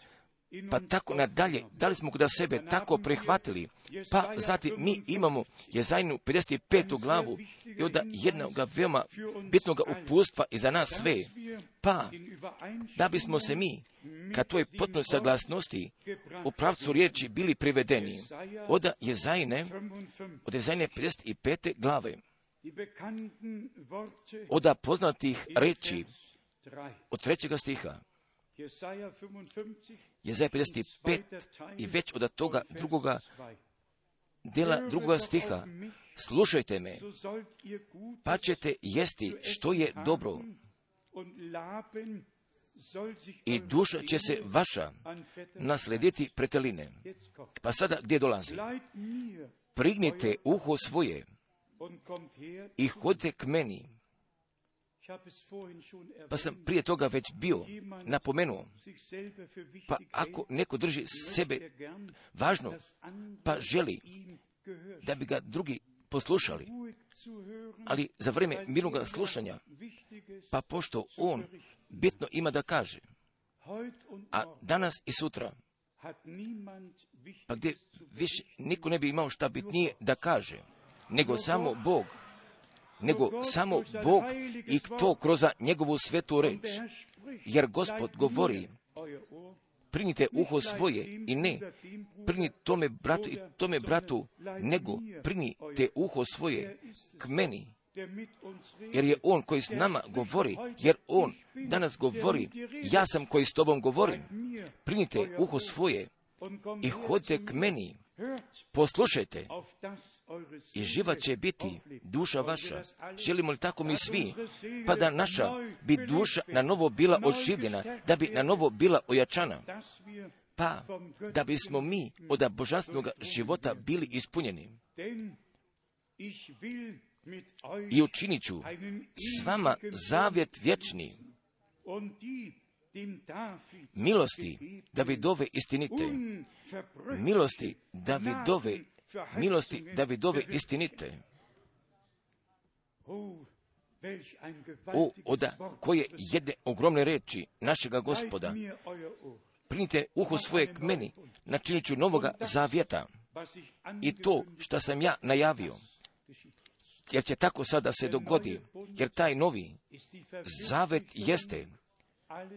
pa tako nadalje, da li smo da sebe tako prihvatili, pa zatim mi imamo Jezajnu 55. glavu i onda jednog veoma bitnog upustva i za nas sve, pa da bismo se mi, kad toj potpunoj saglasnosti u pravcu riječi bili privedeni, od Jezajne, od Jezajne 55. glave, od poznatih reči, od trećega stiha, Jezaja 55 i već od toga drugoga dela drugoga stiha. Slušajte me, pa ćete jesti što je dobro i duša će se vaša naslediti preteline. Pa sada gdje dolazi? Prignite uho svoje i hodite k meni pa sam prije toga već bio napomenuo, pa ako neko drži sebe važno, pa želi da bi ga drugi poslušali, ali za vrijeme mirnog slušanja, pa pošto on bitno ima da kaže, a danas i sutra, pa gdje više niko ne bi imao šta bitnije da kaže, nego samo Bog, nego samo Bog i to kroz njegovu svetu reč. Jer gospod govori, prinite uho svoje i ne prini tome bratu i tome bratu, nego prinite uho svoje k meni. Jer je on koji s nama govori, jer on danas govori, ja sam koji s tobom govorim. Prinite uho svoje i hodite k meni. Poslušajte, i živa će biti duša vaša. Želimo li tako mi svi? Pa da naša bi duša na novo bila oživljena, da bi na novo bila ojačana. Pa da bismo mi od božanstvenog života bili ispunjeni. I učinit ću s vama zavjet vječni milosti Davidove istinite, milosti Davidove milosti Davidove istinite. O, oda, koje jedne ogromne reči našega gospoda. Prinite uho svoje k meni, načinit ću novoga zavjeta. I to što sam ja najavio. Jer će tako sada se dogodi, jer taj novi zavet jeste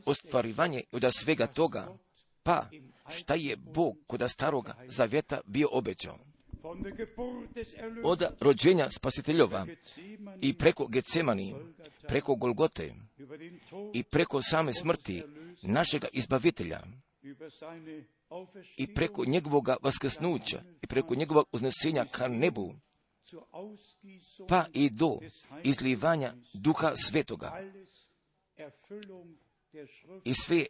ostvarivanje od svega toga, pa šta je Bog kod staroga zavjeta bio obećao od rođenja spasiteljova i preko Gecemani, preko Golgote i preko same smrti našega izbavitelja i preko njegovoga vaskrsnuća i preko njegovog uznesenja ka nebu, pa i do izlivanja duha svetoga. I sve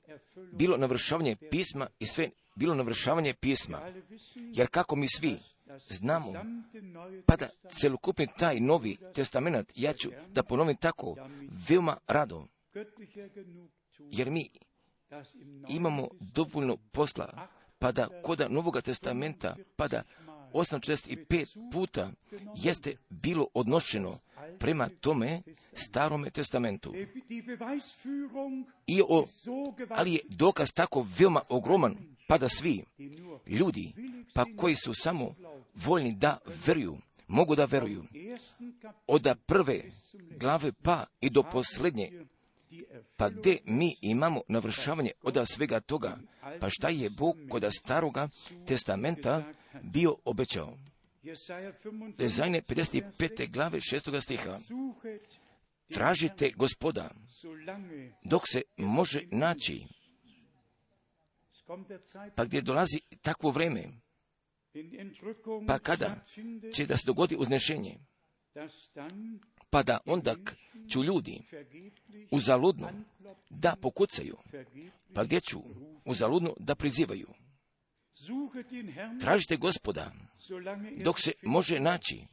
bilo navršavanje pisma i sve bilo navršavanje pisma. Jer kako mi svi znamo, pa da celokupni taj novi testament, ja ću da ponovim tako, veoma rado, jer mi imamo dovoljno posla, pa da koda Novoga testamenta, pa da 845 puta jeste bilo odnošeno prema tome starome testamentu. I o, ali je dokaz tako veoma ogroman, pa da svi ljudi, pa koji su samo voljni da veruju, mogu da veruju. Od prve glave pa i do posljednje, pa gdje mi imamo navršavanje od svega toga, pa šta je Bog kod staroga testamenta bio obećao? Dezajne 55. glave 6. stiha. tražite gospoda dok se može naći. Pa gdje dolazi takvo vreme, pa kada će da se dogodi uznešenje, pa da onda ću ljudi uzaludno da pokucaju, pa gdje ću uzaludno da prizivaju. Tražite gospoda dok se može naći.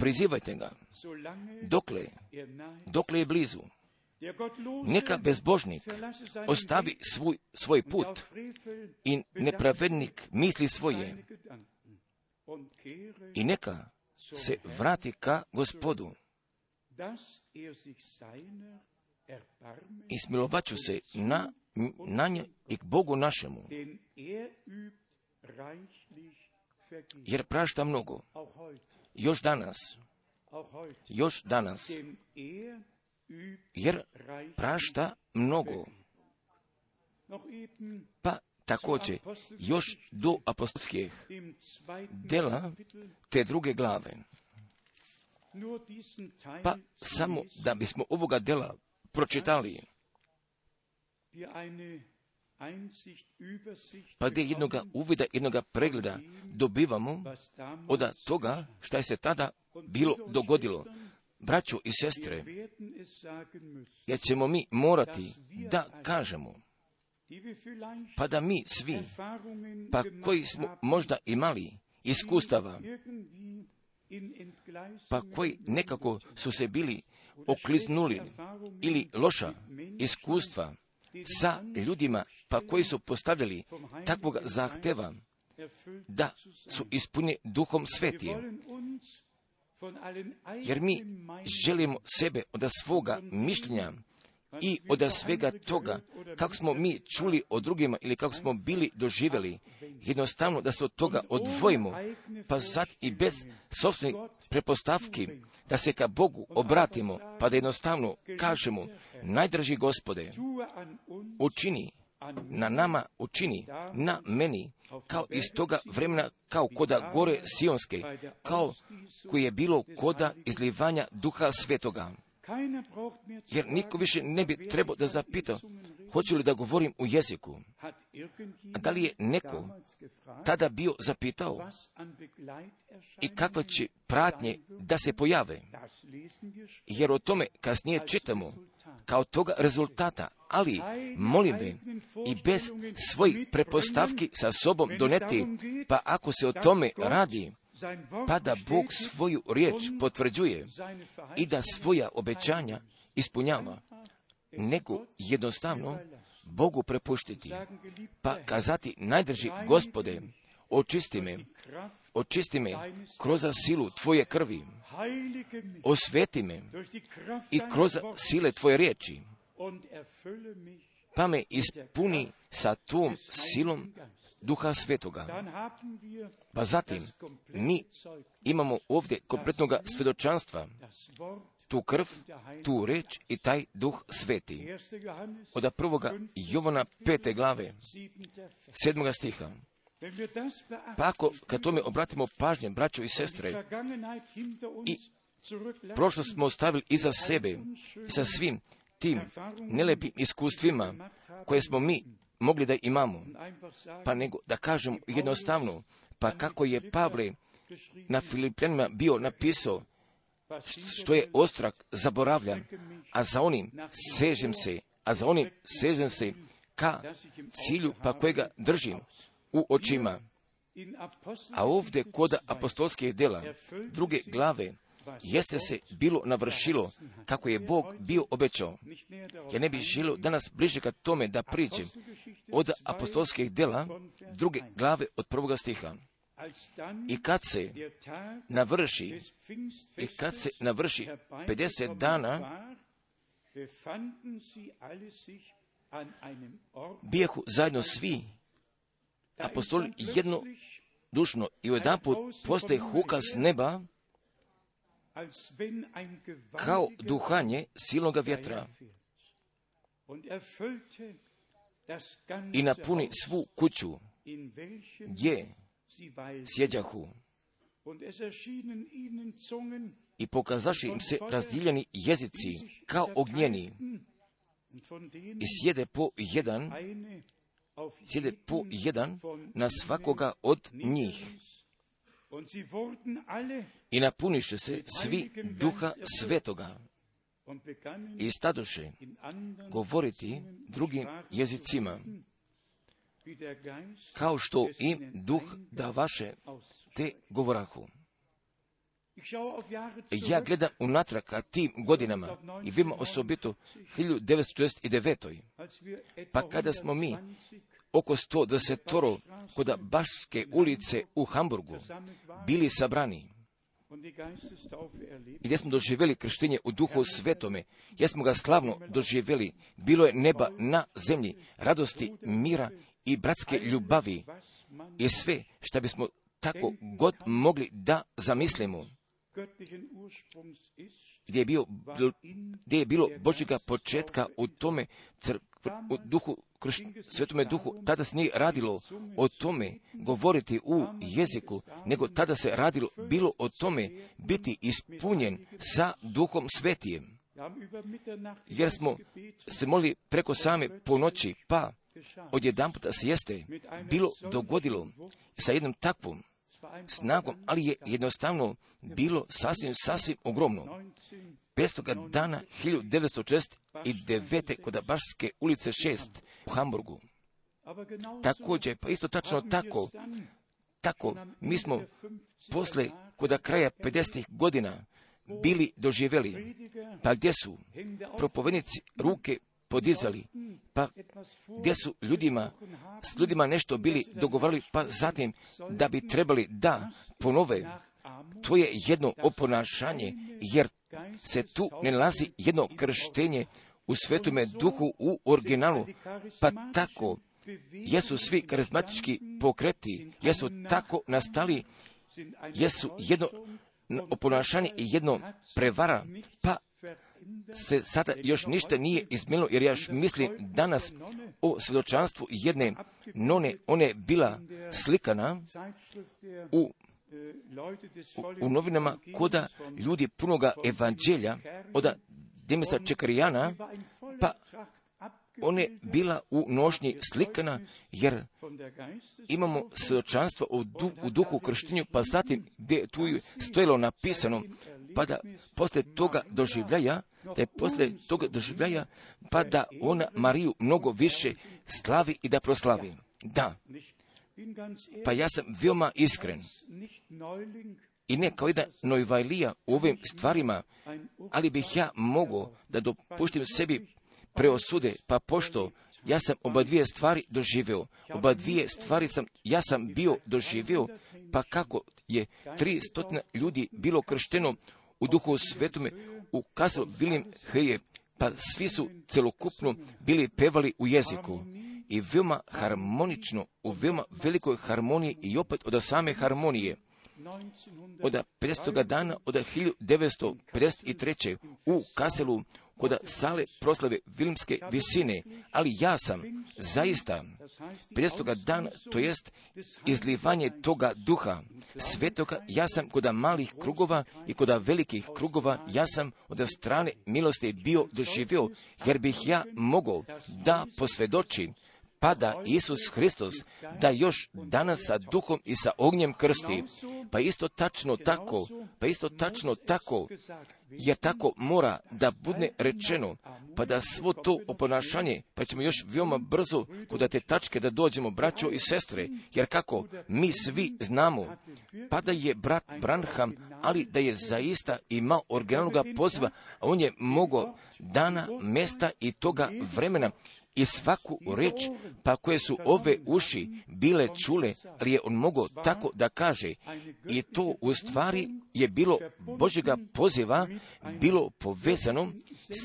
Prizivajte ga. dokle, dokle je blizu. Neka bezbožnik ostavi svoj, svoj put i nepravednik misli svoje. i neka se vrati ka gospodu. I smilovaću se na, na nje i k Bogu našemu. Jer prašta mnogo. Još danas. Još danas. Jer prašta mnogo. Pa također još do apostolskih dela te druge glave. Pa samo da bismo ovoga dela pročitali, pa gdje jednoga uvida, jednoga pregleda dobivamo od toga što je se tada bilo dogodilo. Braćo i sestre, jer ćemo mi morati da kažemo, pa da mi svi, pa koji smo možda imali iskustava, pa koji nekako su se bili okliznuli ili loša iskustva sa ljudima pa koji su postavljali takvog zahteva da su ispunjeni duhom svetije. Jer mi želimo sebe od svoga mišljenja i od svega toga kako smo mi čuli o drugima ili kako smo bili doživjeli, jednostavno da se od toga odvojimo, pa sad i bez sobstvenih prepostavki da se ka Bogu obratimo, pa da jednostavno kažemo, najdraži gospode, učini na nama učini, na meni, kao iz toga vremena, kao koda gore Sionske, kao koji je bilo koda izlivanja duha svetoga. Jer niko više ne bi trebao da zapita, hoću li da govorim u jeziku. A da li je neko tada bio zapitao i kakve će pratnje da se pojave? Jer o tome kasnije čitamo kao toga rezultata, ali molim me i bez svojih prepostavki sa sobom doneti, pa ako se o tome radi, pa da Bog svoju riječ potvrđuje i da svoja obećanja ispunjava, nego jednostavno Bogu prepuštiti, pa kazati najdrži gospode, očisti me, očisti me kroz silu Tvoje krvi, osveti me i kroz sile Tvoje riječi, pa me ispuni sa tom silom Duha Svetoga. Pa zatim, mi imamo ovdje kompletnog svjedočanstva, tu krv, tu reč i taj Duh Sveti. Od prvoga Jovana pete glave, sedmoga stiha. Pa ako kad tome obratimo pažnje, braćo i sestre, i prošlost smo ostavili iza sebe, sa svim tim nelepim iskustvima koje smo mi mogli da imamo, pa nego da kažem jednostavno, pa kako je Pavle na Filipljanima bio napisao, što je ostrak zaboravljan, a za onim sežem se, a za onim sežem se ka cilju pa kojega držim u očima. A ovdje kod apostolskih dela, druge glave, jeste se bilo navršilo kako je Bog bio obećao. Ja ne bih želio danas bliže ka tome da priđem od apostolskih dela druge glave od prvoga stiha. I kad se navrši, i kad se navrši 50 dana, bijahu zajedno svi apostoli jedno dušno i u jedan put postaje huka s neba kao duhanje silnoga vjetra. I napuni svu kuću. gdje? sjeđahu. i pokazaši im se razdijeljeni jezici kao ognjeni. i sjede po jedan, sjede po jedan na svakoga od njih. I napuniše se svi duha svetoga. I stadoše govoriti drugim jezicima, kao što im duh da vaše te govorahu. Ja gledam unatrag ka tim godinama i vima osobito 1969. Pa kada smo mi oko 110 toro kod Baške ulice u Hamburgu bili sabrani. I gdje smo doživjeli krštenje u duhu svetome, gdje smo ga slavno doživjeli, bilo je neba na zemlji, radosti, mira i bratske ljubavi. I sve što bismo tako god mogli da zamislimo. Gdje je, bio, gdje je bilo Božjega početka u tome u duhu, krš, svetome duhu, tada se nije radilo o tome govoriti u jeziku, nego tada se radilo bilo o tome biti ispunjen sa duhom svetijem. Jer smo se molili preko same po noći, pa odjedan puta se jeste bilo dogodilo sa jednom takvom snagom, ali je jednostavno bilo sasvim, sasvim ogromno. 5. dana 1969. kod Bašske ulice 6 u Hamburgu. Također, pa isto tačno tako, tako, mi smo posle kod kraja 50. godina bili doživjeli, pa gdje su propovednici ruke podizali, pa gdje su ljudima, s ljudima nešto bili dogovarali, pa zatim da bi trebali da ponove, to je jedno oponašanje, jer se tu ne nalazi jedno krštenje u svetome duhu u originalu, pa tako jesu svi karizmatički pokreti, jesu tako nastali, jesu jedno oponašanje i jedno prevara, pa se sada još ništa nije izmijenilo, jer ja još mislim danas o svjedočanstvu jedne none, one je bila slikana u, u, novinama koda ljudi punoga evanđelja od Demesa Čekarijana, pa on je bila u nošnji slikana, jer imamo svjedočanstvo u, du, u duhu krštenju, pa zatim gdje tu je stojilo napisano, pa da poslije toga doživljaja, da je poslije toga doživljaja, pa da ona Mariju mnogo više slavi i da proslavi. Da, pa ja sam veoma iskren. I ne kao jedna nojvajlija u ovim stvarima, ali bih ja mogao da dopuštim sebi preosude, pa pošto ja sam oba dvije stvari doživio, oba dvije stvari sam, ja sam bio doživio, pa kako je tri stotina ljudi bilo kršteno u duhu svetome u Kasel Vilim Heje, pa svi su celokupno bili pevali u jeziku i veoma harmonično, u veoma velikoj harmoniji i opet od same harmonije. Od 50. dana, od 1953. u Kaselu, kod sale proslave Vilimske visine, ali ja sam zaista 50. dana, to jest izlivanje toga duha svetoga, ja sam kod malih krugova i kod velikih krugova, ja sam od strane milosti bio doživio, jer bih ja mogao da posvjedočim pa da Isus Hristos da još danas sa duhom i sa ognjem krsti, pa isto tačno tako, pa isto tačno tako, jer tako mora da bude rečeno, pa da svo to oponašanje, pa ćemo još veoma brzo kod te tačke da dođemo, braćo i sestre, jer kako mi svi znamo, pa da je brat Branham, ali da je zaista imao originalnog poziva, a on je mogao dana, mesta i toga vremena i svaku reč, pa koje su ove uši bile čule, ali je on mogao tako da kaže. I to u stvari je bilo Božjega poziva, bilo povezano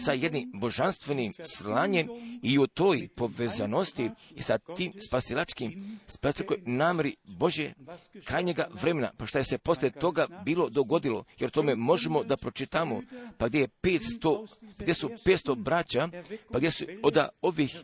sa jednim božanstvenim slanjem i u toj povezanosti i sa tim spasilačkim spasilačkoj namri Bože krajnjega vremena, pa šta je se posle toga bilo dogodilo, jer tome možemo da pročitamo, pa gdje je 500, gdje su 500 braća, pa gdje su od ovih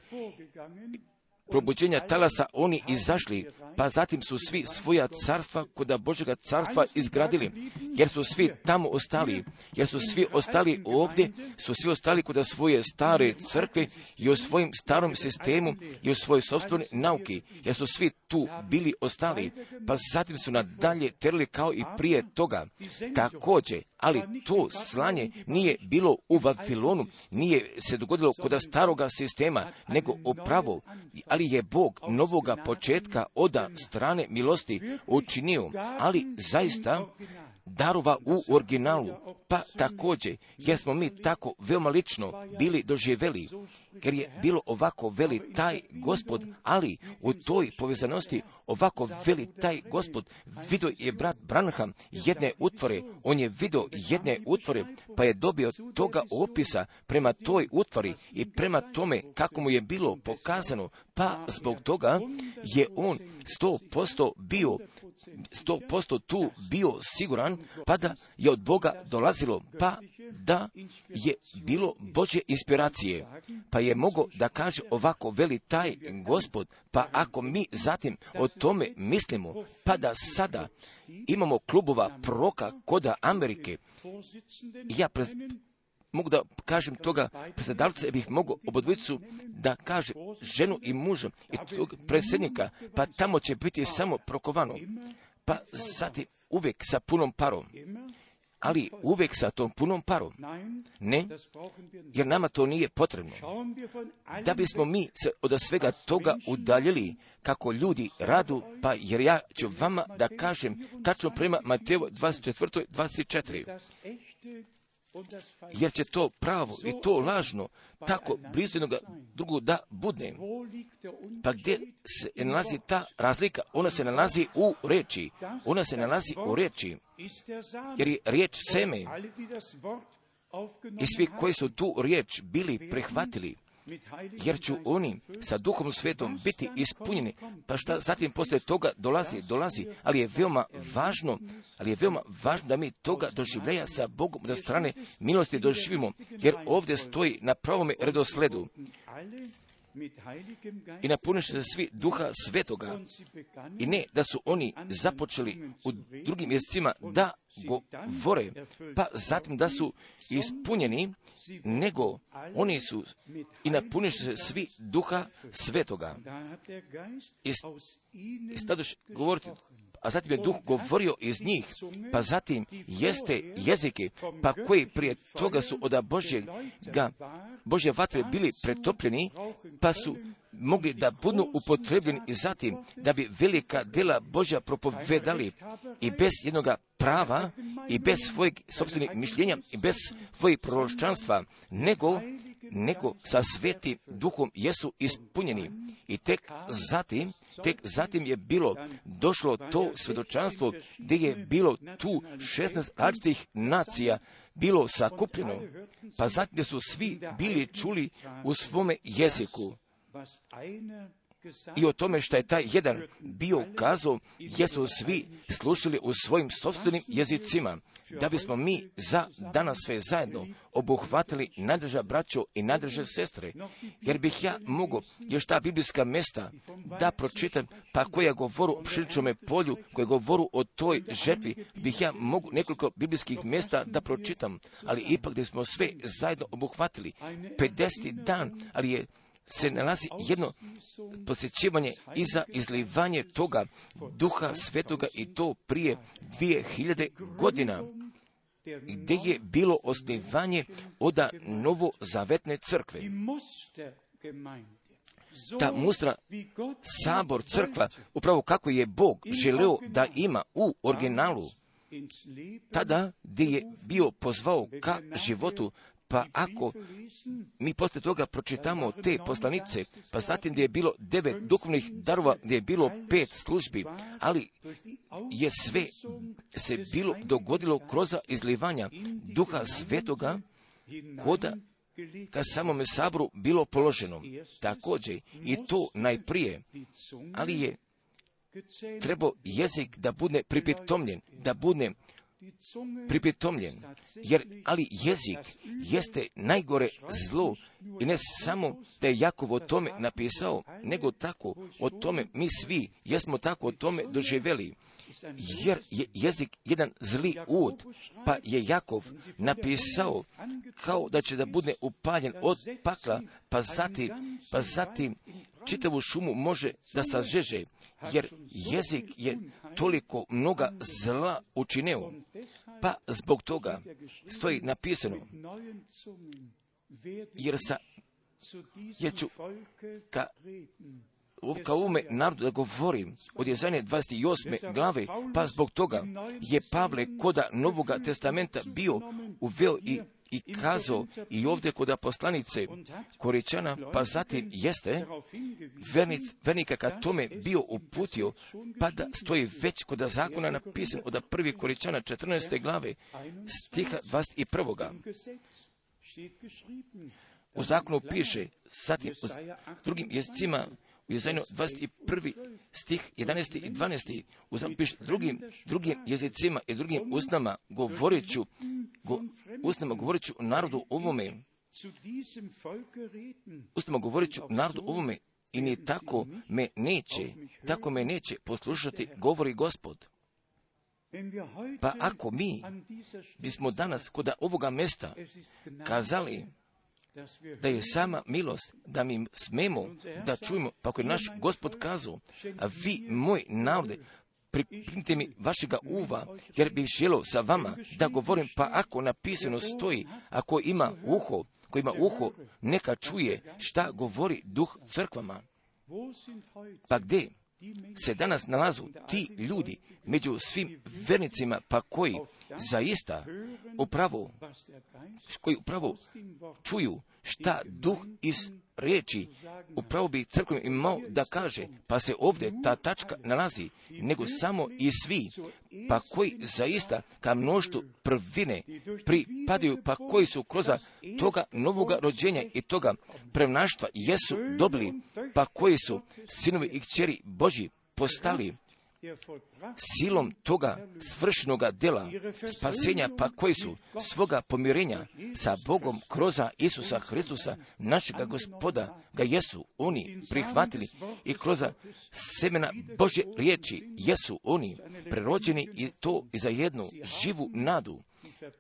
probuđenja talasa oni izašli, pa zatim su svi svoja carstva kod Božega carstva izgradili, jer su svi tamo ostali, jer su svi ostali ovdje, su svi ostali kod svoje stare crkve i u svojim starom sistemu i u svojoj sobstvenoj nauki, jer su svi tu bili ostali, pa zatim su nadalje terili kao i prije toga. Također, ali to slanje nije bilo u Vavilonu, nije se dogodilo kod staroga sistema, nego upravo, ali je Bog novoga početka oda strane milosti učinio, ali zaista darova u originalu, pa također, jer smo mi tako veoma lično bili doživjeli, jer je bilo ovako veli taj gospod, ali u toj povezanosti ovako veli taj gospod, vidio je brat Branham jedne utvore, on je vidio jedne utvore, pa je dobio toga opisa prema toj utvori i prema tome kako mu je bilo pokazano, pa zbog toga je on sto posto bio, sto posto tu bio siguran, pa da je od Boga dolazilo, pa da je bilo Bože inspiracije, pa mogo da kaže ovako veli taj gospod, pa ako mi zatim o tome mislimo, pa da sada imamo klubova proka koda Amerike, ja prez, mogu da kažem toga predsjedavca, bih mogao obodvojicu da kaže ženu i muža i tog predsjednika, pa tamo će biti samo prokovano, pa zatim uvijek sa punom parom ali uvijek sa tom punom parom. Ne, jer nama to nije potrebno. Da bismo mi se od svega toga udaljili kako ljudi radu, pa jer ja ću vama da kažem tačno prema Mateju 24. 24 jer će to pravo i to lažno tako blizu jednoga drugog da budne. Pa gdje se nalazi ta razlika? Ona se nalazi u reči. Ona se nalazi u reči. Jer je riječ seme. I svi koji su tu riječ bili prihvatili, jer ću oni sa duhom svetom biti ispunjeni, pa šta zatim poslije toga dolazi, dolazi, ali je veoma važno, ali je veoma važno da mi toga doživljaja sa Bogom da strane milosti doživimo, jer ovdje stoji na pravome redosledu i napuniše se svi duha svetoga. I ne da su oni započeli u drugim mjesecima da govore, pa zatim da su ispunjeni, nego oni su i napuniše se svi duha svetoga. I stadoš govoriti a zatim je duh govorio iz njih, pa zatim jeste jezike, pa koji prije toga su od Božjega, Božje vatre bili pretopljeni, pa su mogli da budu upotrebljeni i zatim da bi velika dela Božja propovedali. I bez jednoga prava i bez svojeg sobstvenih mišljenja i bez svojih proročanstva, nego nego sa svetim duhom jesu ispunjeni. I tek zatim, tek zatim je bilo došlo to svjedočanstvo gdje je bilo tu 16 različitih nacija bilo sakupljeno, pa zatim su svi bili čuli u svome jeziku i o tome što je taj jedan bio kazao, jesu svi slušali u svojim sobstvenim jezicima, da bismo mi za danas sve zajedno obuhvatili nadrža braćo i nadrže sestre, jer bih ja mogao još ta biblijska mesta da pročitam, pa koja govoru o pšeničnome polju, koje govoru o toj žetvi, bih ja mogu nekoliko biblijskih mesta da pročitam, ali ipak da smo sve zajedno obuhvatili. 50. dan, ali je se nalazi jedno posjećivanje i za izlivanje toga duha svetoga i to prije dvije hiljade godina gdje je bilo osnivanje oda novozavetne crkve. Ta mustra, sabor, crkva, upravo kako je Bog želeo da ima u originalu, tada gdje je bio pozvao ka životu, pa ako mi poslije toga pročitamo te poslanice, pa zatim gdje je bilo devet duhovnih darova, gdje je bilo pet službi, ali je sve se bilo dogodilo kroz izlivanja duha svetoga koda ka samome sabru bilo položeno. Također i to najprije, ali je trebao jezik da bude pripitomljen, da bude pripitomljen, jer ali jezik jeste najgore zlo i ne samo da je Jakov o tome napisao, nego tako o tome mi svi jesmo tako o tome doživjeli. Jer je jezik jedan zli ud, pa je Jakov napisao kao da će da bude upaljen od pakla, pa zatim, pa zatim čitavu šumu može da sažeže, jer jezik je toliko mnoga zla učinio. Pa zbog toga stoji napisano, jer sa jer ću ka kao ovome narodu da govorim od Jezanje 28. glave, pa zbog toga je Pavle koda Novoga testamenta bio uveo i i kazao i ovdje kod poslanice Koričana, pa zatim jeste vernic, vernika kad tome bio uputio, pa da stoji već kod zakona napisan od prvi Koričana 14. glave stiha 21. U zakonu piše, zatim u drugim jezicima u Jezajnu 21. stih 11. i 12. U drugim, drugim jezicima i drugim usnama govorit ću, go, usnama govorit ću narodu ovome, usnama govorit ću narodu ovome i ni tako me neće, tako me neće poslušati, govori gospod. Pa ako mi bismo danas kod ovoga mesta kazali da je sama milost, da mi smemo da čujemo, pa ako je naš gospod kazao, a vi, moj navode, priprimite mi vašega uva, jer bih želio sa vama da govorim, pa ako napisano stoji, ako ima uho, ko ima uho, neka čuje šta govori duh crkvama. Pa gdje se danas nalazu ti ljudi među svim vernicima, pa koji zaista upravo, koji upravo čuju šta duh iz riječi. Upravo bi crkvom imao da kaže, pa se ovdje ta tačka nalazi, nego samo i svi, pa koji zaista ka mnoštu prvine pripadaju, pa koji su kroz toga novoga rođenja i toga prevnaštva jesu dobili, pa koji su sinovi i kćeri Boži postali silom toga svršenoga dela spasenja, pa koji su svoga pomirenja sa Bogom kroza Isusa Hristusa, našega gospoda, ga jesu oni prihvatili i kroz semena Božje riječi jesu oni prerođeni i to za jednu živu nadu,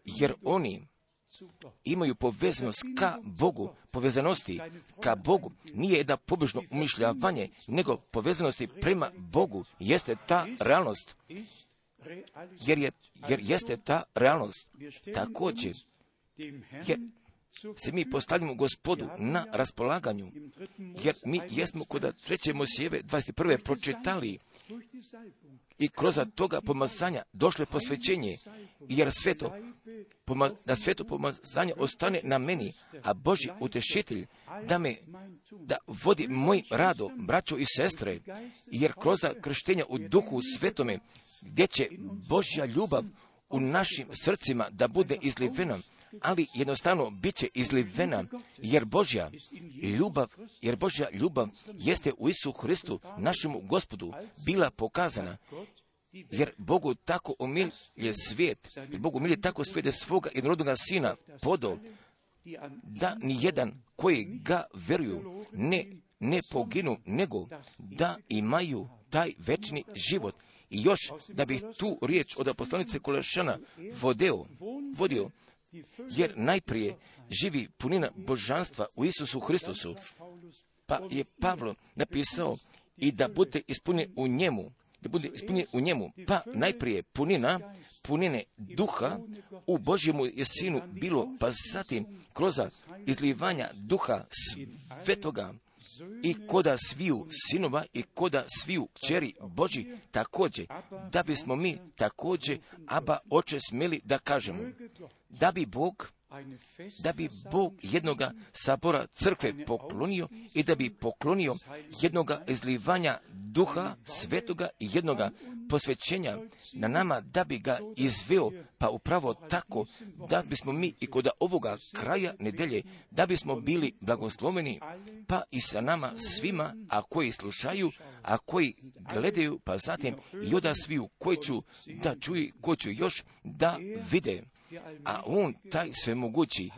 jer oni imaju povezanost ka Bogu, povezanosti ka Bogu nije jedna pobožno umišljavanje, nego povezanosti prema Bogu jeste ta realnost. Jer, je, jer jeste ta realnost. Također, jer se mi postavljamo gospodu na raspolaganju, jer mi jesmo kod treće Mosijeve 21. pročitali i kroz toga pomazanja došle posvećenje, jer sveto, poma, da sveto pomazanje ostane na meni, a Boži utešitelj da me, da vodi moj rado, braćo i sestre, jer kroz krštenja u duhu svetome, gdje će Božja ljubav u našim srcima da bude izlivena, ali jednostavno bit će izlivena, jer Božja ljubav, jer Božja ljubav jeste u Isu Hristu, našemu gospodu, bila pokazana, jer Bogu tako umilje svijet, jer Bogu umilje tako svijet svoga jednorodnog sina podo, da ni jedan koji ga veruju ne, ne poginu, nego da imaju taj večni život. I još da bih tu riječ od poslanice Kolešana vodeo, vodio, jer najprije živi punina božanstva u Isusu Hristusu. Pa je Pavlo napisao i da bude ispunjen u njemu, da bude ispunjen u njemu, pa najprije punina, punine duha u Božjemu je sinu bilo, pa zatim kroz izlivanja duha svetoga i koda sviju sinova i koda sviju kćeri Boži također, da bismo mi također, aba oče smjeli da kažemo, da bi Bog da bi Bog jednoga sabora crkve poklonio i da bi poklonio jednoga izlivanja duha svetoga i jednoga posvećenja na nama da bi ga izveo, pa upravo tako da bismo mi i kod ovoga kraja nedelje, da bismo bili blagosloveni, pa i sa nama svima, a koji slušaju, a koji gledaju, pa zatim i oda sviju koji ću da čuju, koji ću još da vide. A on, taj svemogući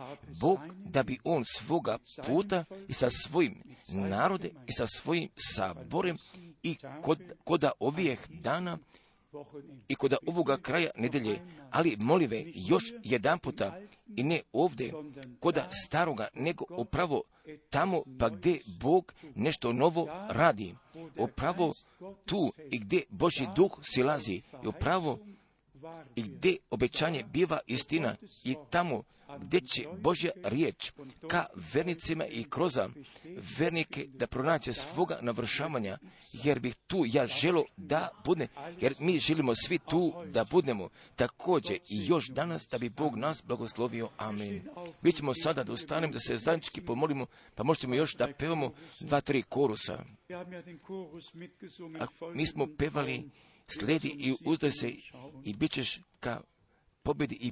Bog, da bi on svoga puta i sa svojim narode i sa svojim saborem i kod, koda ovijeh dana i kod ovoga kraja nedelje, ali molive još jedan puta i ne ovdje koda staroga, nego upravo tamo pa gdje Bog nešto novo radi. Upravo tu i gdje Boži duh silazi i i gdje obećanje biva istina i tamo gdje će Božja riječ ka vernicima i kroz vernike da pronaće svoga navršavanja, jer bih tu ja želo da budne, jer mi želimo svi tu da budemo također i još danas da bi Bog nas blagoslovio. Amen. Mi ćemo sada da ustanem da se zajednički pomolimo, pa možemo još da pevamo dva, tri korusa. A mi smo pevali sledi i uzdaj se i bit ćeš ka pobjedi i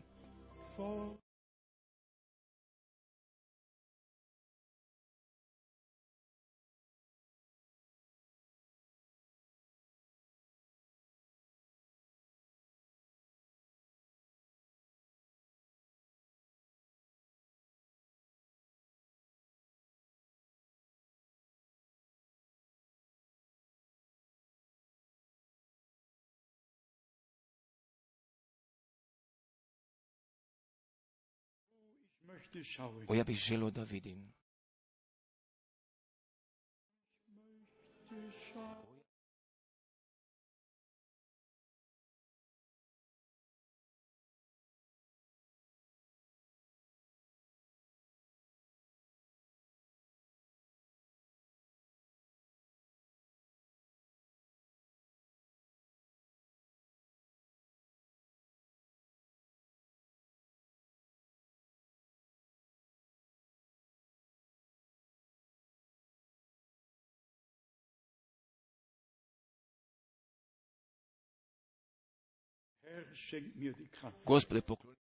O, ja bih želio da vidim. Gospode, pokloni.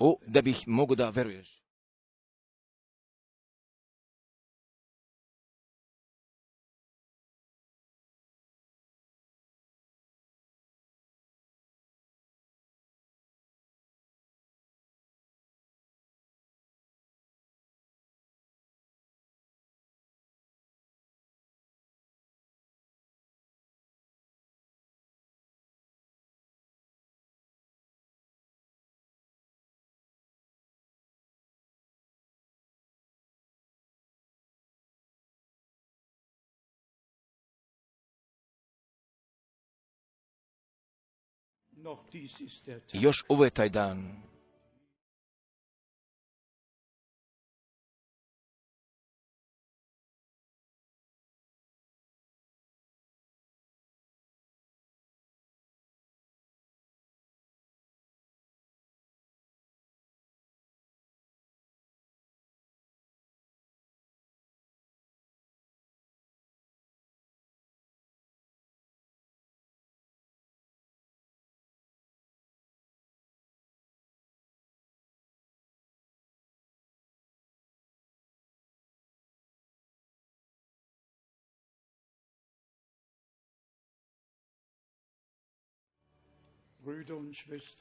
O, da bih mogu da veruješ. Još ovo je taj dan.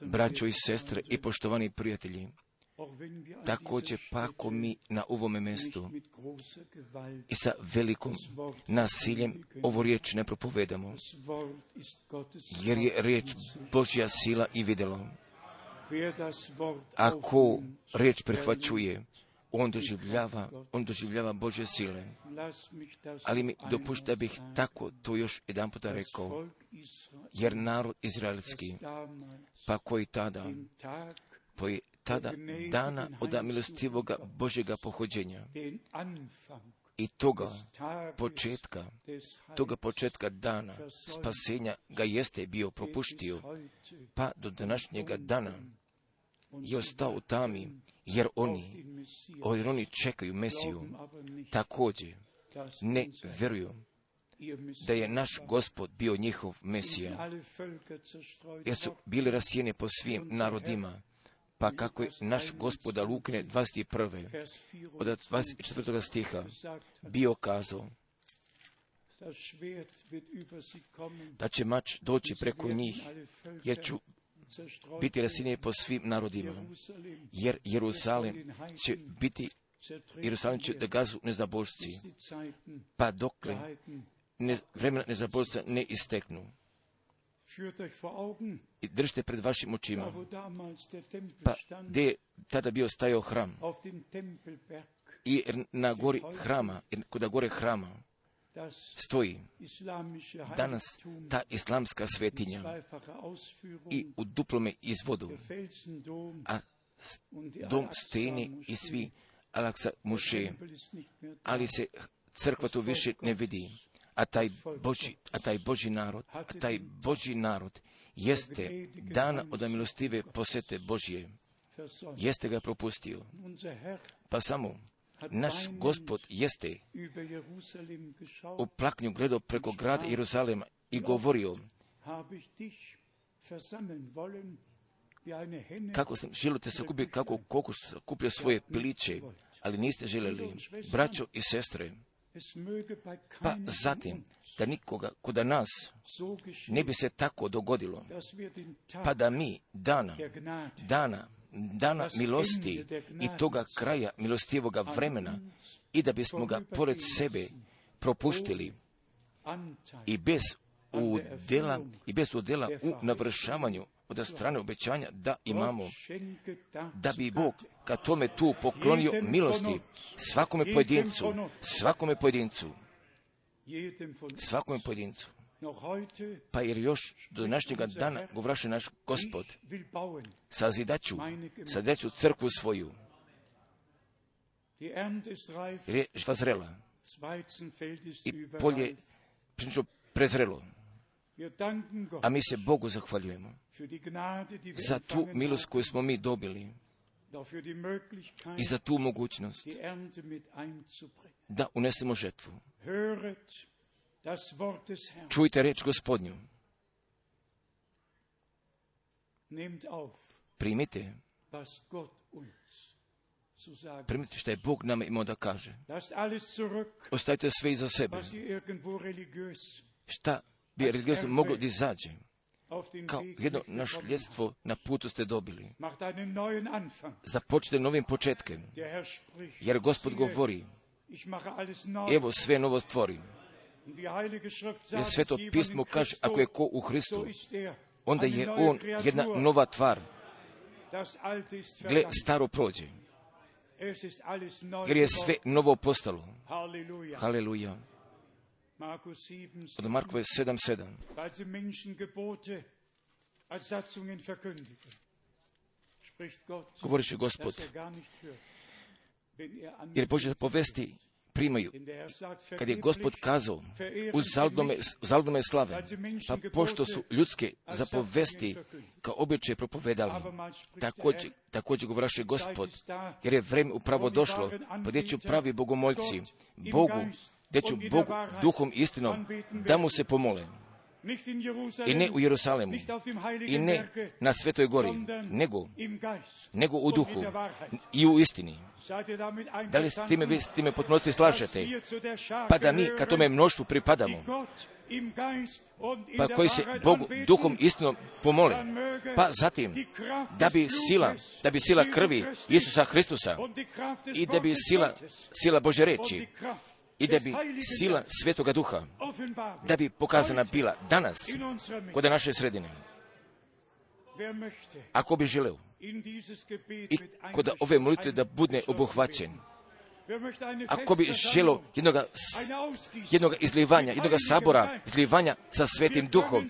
Braćo i sestre i poštovani prijatelji, također pa ako mi na ovome mjestu i sa velikom nasiljem ovo riječ ne propovedamo, jer je riječ Božja sila i videlo. Ako riječ prihvaćuje, on doživljava, on doživljava Bože sile. Ali mi dopušta bih tako to još jedan puta rekao, jer narod izraelski, pa koji tada, koji tada dana od milostivoga Božega pohođenja i toga početka, toga početka dana spasenja ga jeste bio propuštio, pa do današnjega dana je ostao u tami, jer oni, jer oni čekaju Mesiju, također ne vjeruju da je naš gospod bio njihov Mesija, jer su bili rasijeni po svim narodima, pa kako je naš gospoda Lukne 21. od 24. stiha bio kazao da će mač doći preko njih, jer ću biti rasinje po svim narodima, jer Jerusalim će biti Jerusalim će da gazu nezabožci, pa dokle ne, vremena nezabožca ne isteknu. I držite pred vašim očima. Pa gdje je tada bio stajao hram? I na gori hrama, kuda gore hrama, stoji. danas ta islamska svetinja i u duplome izvodu, a dom steni i svi Alaksa muše, ali se crkva tu više ne vidi, a taj Boži, a taj Boži narod, a taj Boži narod jeste dana od milostive posete Božje, jeste ga propustio. Pa samo naš gospod jeste u plaknju gledao preko grada Jeruzalema i govorio kako sam želio te sakupiti, kako kokoš sakupio svoje piliće, ali niste željeli, braćo i sestre, pa zatim, da nikoga kod nas ne bi se tako dogodilo, pa da mi dana, dana dana milosti i toga kraja milostivoga vremena i da bismo ga pored sebe propuštili. I bez udela i bez udela u navršavanju od strane obećanja da imamo, da bi Bog ka tome tu poklonio milosti svakome pojedincu, svakome pojedincu, svakome pojedincu. Pa jer još do današnjega dana govraše naš gospod, sazidaću, sazidaću crkvu svoju. Jer je žva zrela. I polje pšenično prezrelo. A mi se Bogu zahvaljujemo za tu milost koju smo mi dobili i za tu mogućnost da unesemo žetvu. Čujte reč gospodnju. Primite. Primite što je Bog nama imao da kaže. Ostavite sve iza sebe. Šta bi religiozno moglo da izađe? Kao jedno našljedstvo na putu ste dobili. Započite novim početkem. Jer gospod govori, evo sve novo stvorim. Jer sveto pismo kaže, ako je ko u Hristu, onda je on jedna nova tvar. Gle, staro prođe. Jer je sve novo postalo. Haleluja. Od Markove 7.7. Govoriše gospod, jer Bože povesti primaju. Kad je gospod kazao uz zaldome slave, pa pošto su ljudske zapovesti kao običaj propovedali, također, također govraše gospod, jer je vreme upravo došlo, pa gdje ću pravi bogomoljci, Bogu, gdje ću Bogu duhom istinom da mu se pomole. I ne u Jerusalemu, i ne na Svetoj gori, nego, nego u duhu i u istini. Da li s time vi s time potpunosti slažete? Pa da mi ka tome mnoštvu pripadamo, pa koji se Bogu duhom istinom pomole, pa zatim da bi sila, da bi sila krvi Isusa Hristusa i da bi sila, sila Bože reči i da bi sila Svetoga Duha, da bi pokazana bila danas kod naše sredine. Ako bi želeo, i kod ove molitve da bude obuhvaćen. Ako bi želo jednoga, jednoga izlivanja, jednoga sabora, izlivanja sa svetim duhom,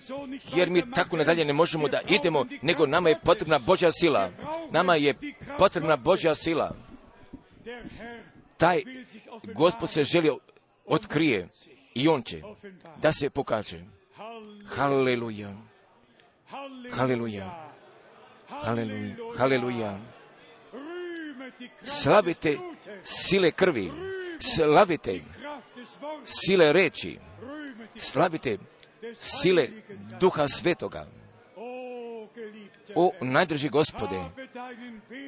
jer mi tako nadalje ne možemo da idemo, nego nama je potrebna Božja sila. Nama je potrebna Božja sila. Taj Gospod se želi otkrije i On će da se pokaže. Haleluja. Haleluja. Haleluja. Haleluja. Slavite sile krvi. Slavite sile reči. Slavite sile duha svetoga. O najdrži gospode,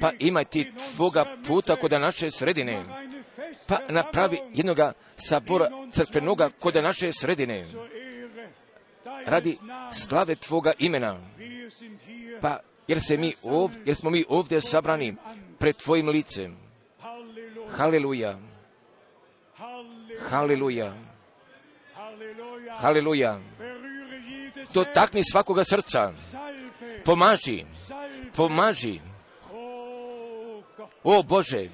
pa imaj ti tvoga puta kod naše sredine, pa napravi jednoga sabora crkvenoga kod naše sredine, radi slave tvoga imena, pa jer, se mi ovdje, jer smo mi ovdje sabrani pred tvojim licem. Haleluja. Haleluja. Haleluja. Dotakni svakoga srca. Pomaži. Pomaži. O Bože.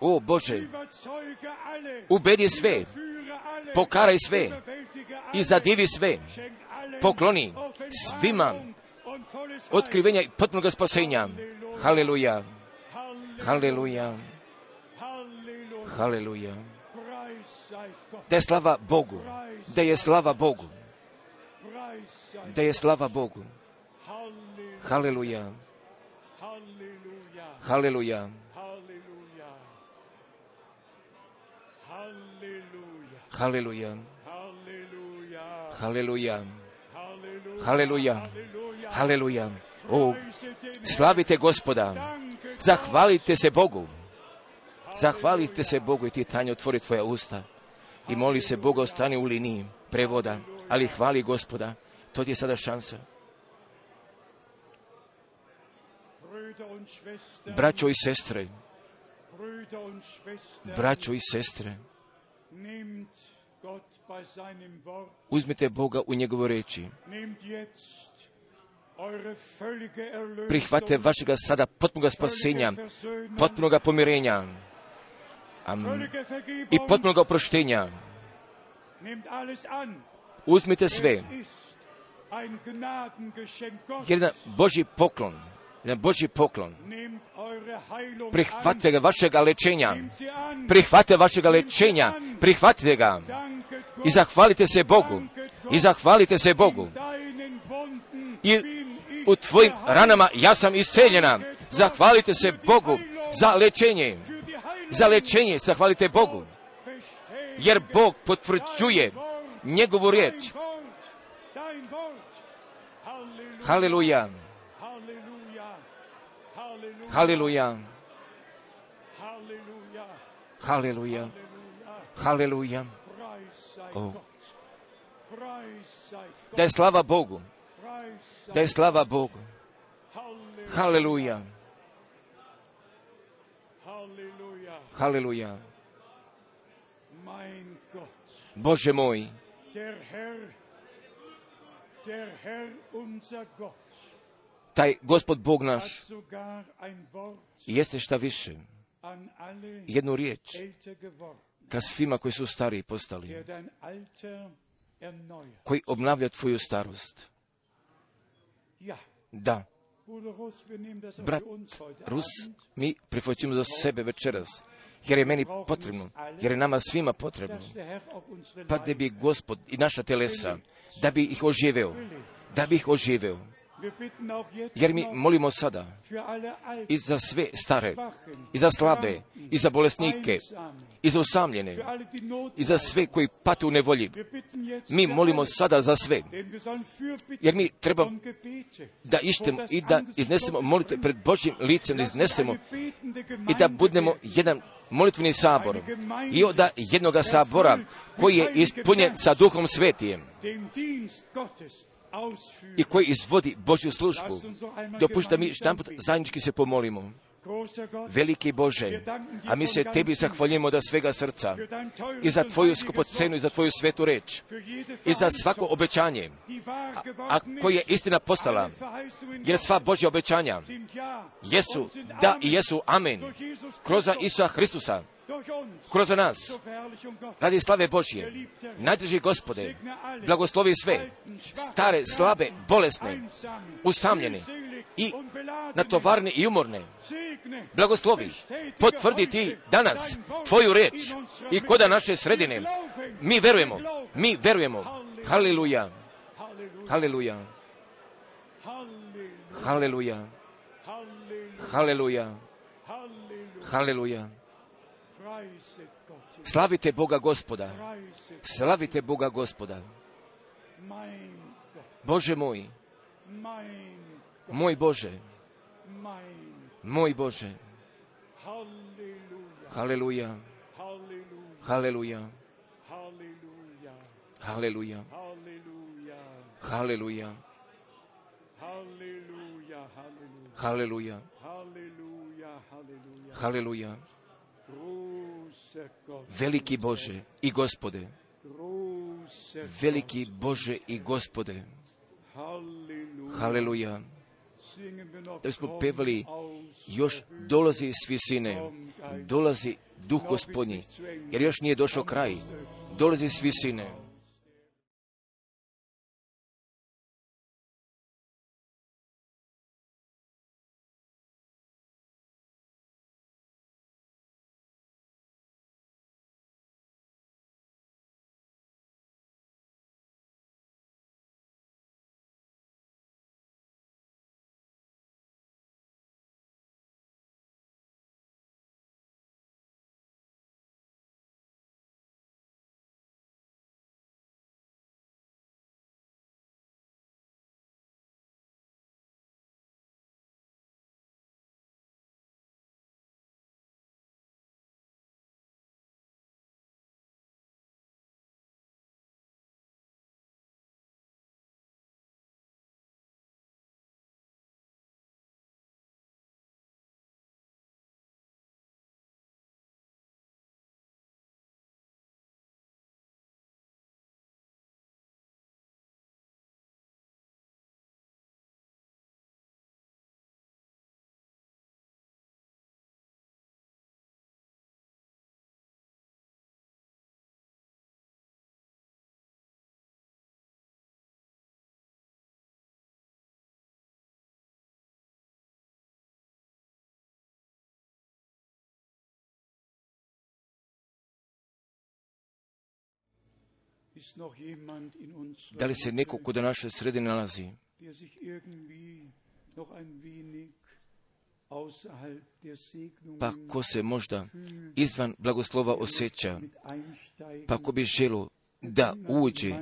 O Bože. Ubedi sve. Pokaraj sve. I zadivi sve. Pokloni svima otkrivenja i potpunog spasenja. Haleluja. Haleluja. Haleluja. Da je slava Bogu. Da je slava Bogu. Da je slava Bogu. Haleluja. Haleluja. Haleluja. Haleluja. Haleluja. Haleluja. O, slavite gospoda. Zahvalite se Bogu. Zahvalite se Bogu i ti Tanja otvori tvoja usta i moli se Boga ostani u liniji prevoda, ali hvali gospoda. To ti je sada šansa. Braćo i sestre, braćo i sestre, uzmite Boga u njegovo reči. Prihvate vašega sada potpunoga spasenja, potpunoga pomirenja. I potpunoga oproštenja. Uzmite sve. Jedan Boži poklon, jedan Boži poklon. Prihvatite ga vašega lečenja. Prihvatite vašega lečenja. Prihvatite ga. I zahvalite se Bogu. I zahvalite se Bogu. I u tvojim ranama ja sam isceljena. Zahvalite se Bogu za lečenje. Za lečenje zahvalite Bogu. Jer Bog potvrđuje njegovu riječ. Haleluja. Haleluja. Haleluja. Haleluja. Oh. Da je slava Bogu. Da je slava Bogu. Haleluja. Haleluja. Bože moj, taj gospod Bog naš jeste šta više jednu riječ ka svima koji su stariji postali, koji obnavlja tvoju starost. Da. Brat Rus, mi prihvaćujemo za sebe večeras, jer je meni potrebno, jer je nama svima potrebno, pa da bi gospod i naša telesa, da bi ih oživeo, da bi ih oživeo. Jer mi molimo sada i za sve stare, i za slabe, i za bolesnike, i za usamljene, i za sve koji pate u nevolji. Mi molimo sada za sve, jer mi treba da ištemo i da iznesemo molitve pred Božjim licem, da iznesemo i da budemo jedan molitveni sabor i da jednoga sabora koji je ispunjen sa duhom svetijem i koji izvodi Božju službu. Dopušta mi štamput zajednički se pomolimo. veliki Bože, a mi se Tebi zahvaljujemo da svega srca i za Tvoju skupocenu i za Tvoju svetu reč i za svako obećanje, a koje je istina postala, jer sva Božja obećanja jesu da i jesu amen, kroz Isusa Hristusa, kroz nas, radi slave Božje, najdrži gospode, blagoslovi sve, stare, slabe, bolesne, usamljene i natovarne i umorne. Blagoslovi, potvrdi ti danas tvoju reč i koda naše sredine. Mi verujemo, mi verujemo. Haleluja, haleluja, haleluja, haleluja, haleluja. Slavite Boga gospoda. Slavite Boga gospoda. Bože moj, moj Bože, moj Bože. Haleluja, haleluja, haleluja, haleluja, haleluja, haleluja. Veliki Bože i Gospode, veliki Bože i Gospode, haleluja. Da smo pevali, još dolazi iz visine, dolazi duh gospodnji, jer još nije došao kraj, dolazi iz visine. Da li se neko kod naše sredine nalazi? Pa ko se možda izvan blagoslova osjeća, pa ko bi želo da uđe,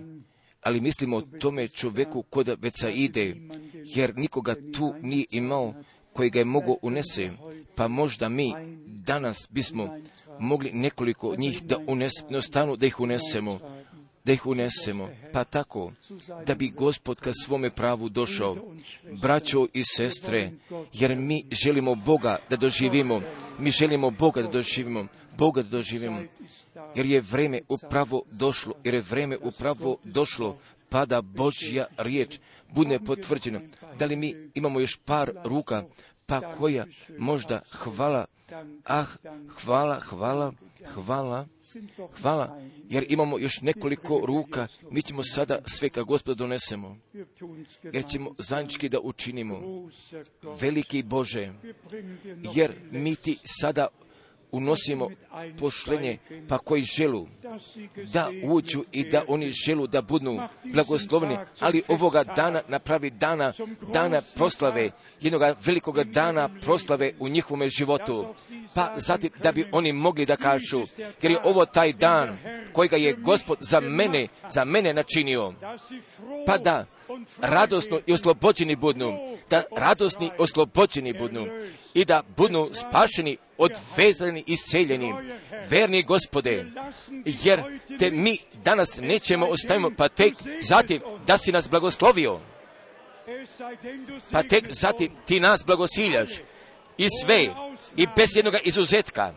ali mislimo o tome čovjeku koda već ide, jer nikoga tu nije imao koji ga je mogo unese, pa možda mi danas bismo mogli nekoliko njih da unesemo, stanu da ih unesemo, da ih unesemo, pa tako da bi gospod ka svome pravu došao, braćo i sestre, jer mi želimo Boga da doživimo, mi želimo Boga da doživimo, Boga da doživimo, jer je vreme upravo došlo, jer je vreme upravo došlo, pa da Božja riječ. Bude potvrđena. Da li mi imamo još par ruka, pa koja? Možda hvala, ah, hvala, hvala, hvala, Hvala, jer imamo još nekoliko ruka, mi ćemo sada sve ka gospoda donesemo, jer ćemo zajednički da učinimo. Veliki Bože, jer mi ti sada unosimo pošlenje, pa koji želu da uđu i da oni želu da budu blagoslovni, ali ovoga dana napravi dana, dana proslave, jednoga velikoga dana proslave u njihovome životu, pa zatim da bi oni mogli da kažu, jer je ovo taj dan kojega je Gospod za mene, za mene načinio, pa da radosno i oslobođeni budnu, da radosni oslobođeni budnu i da budu spašeni, odvezani i seljeni. Verni gospode, jer te mi danas nećemo ostavimo, pa tek zatim da si nas blagoslovio, pa tek zatim ti nas blagosiljaš, i sve, i bez jednoga izuzetka.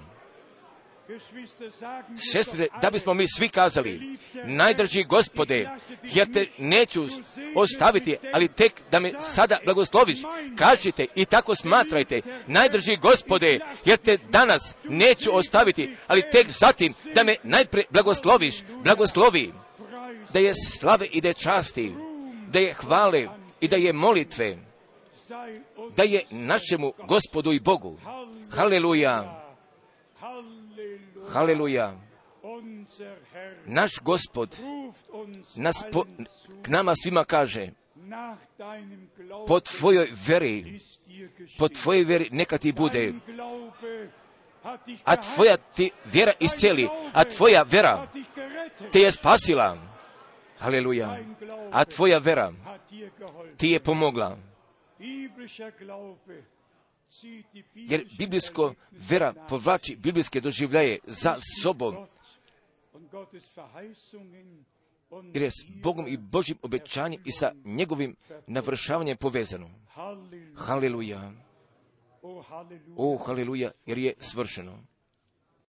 Sestre, da bismo mi svi kazali, najdrži gospode, jer te neću ostaviti, ali tek da me sada blagosloviš, kažite i tako smatrajte, najdrži gospode, jer te danas neću ostaviti, ali tek zatim da me najpre blagosloviš, blagoslovi, da je slave i da je časti, da je hvale i da je molitve, da je našemu gospodu i Bogu. Haleluja! Haleluja. Naš gospod nas po, k nama svima kaže, po tvojoj veri, po tvojoj veri neka ti bude, a tvoja ti vjera isceli, a tvoja vera te je spasila. Haleluja. A tvoja vera ti je pomogla. Jer biblijsko vera povlači biblijske doživljaje za sobom. Jer je s Bogom i Božim obećanjem i sa njegovim navršavanjem povezano. Haleluja. O, haleluja, jer je svršeno.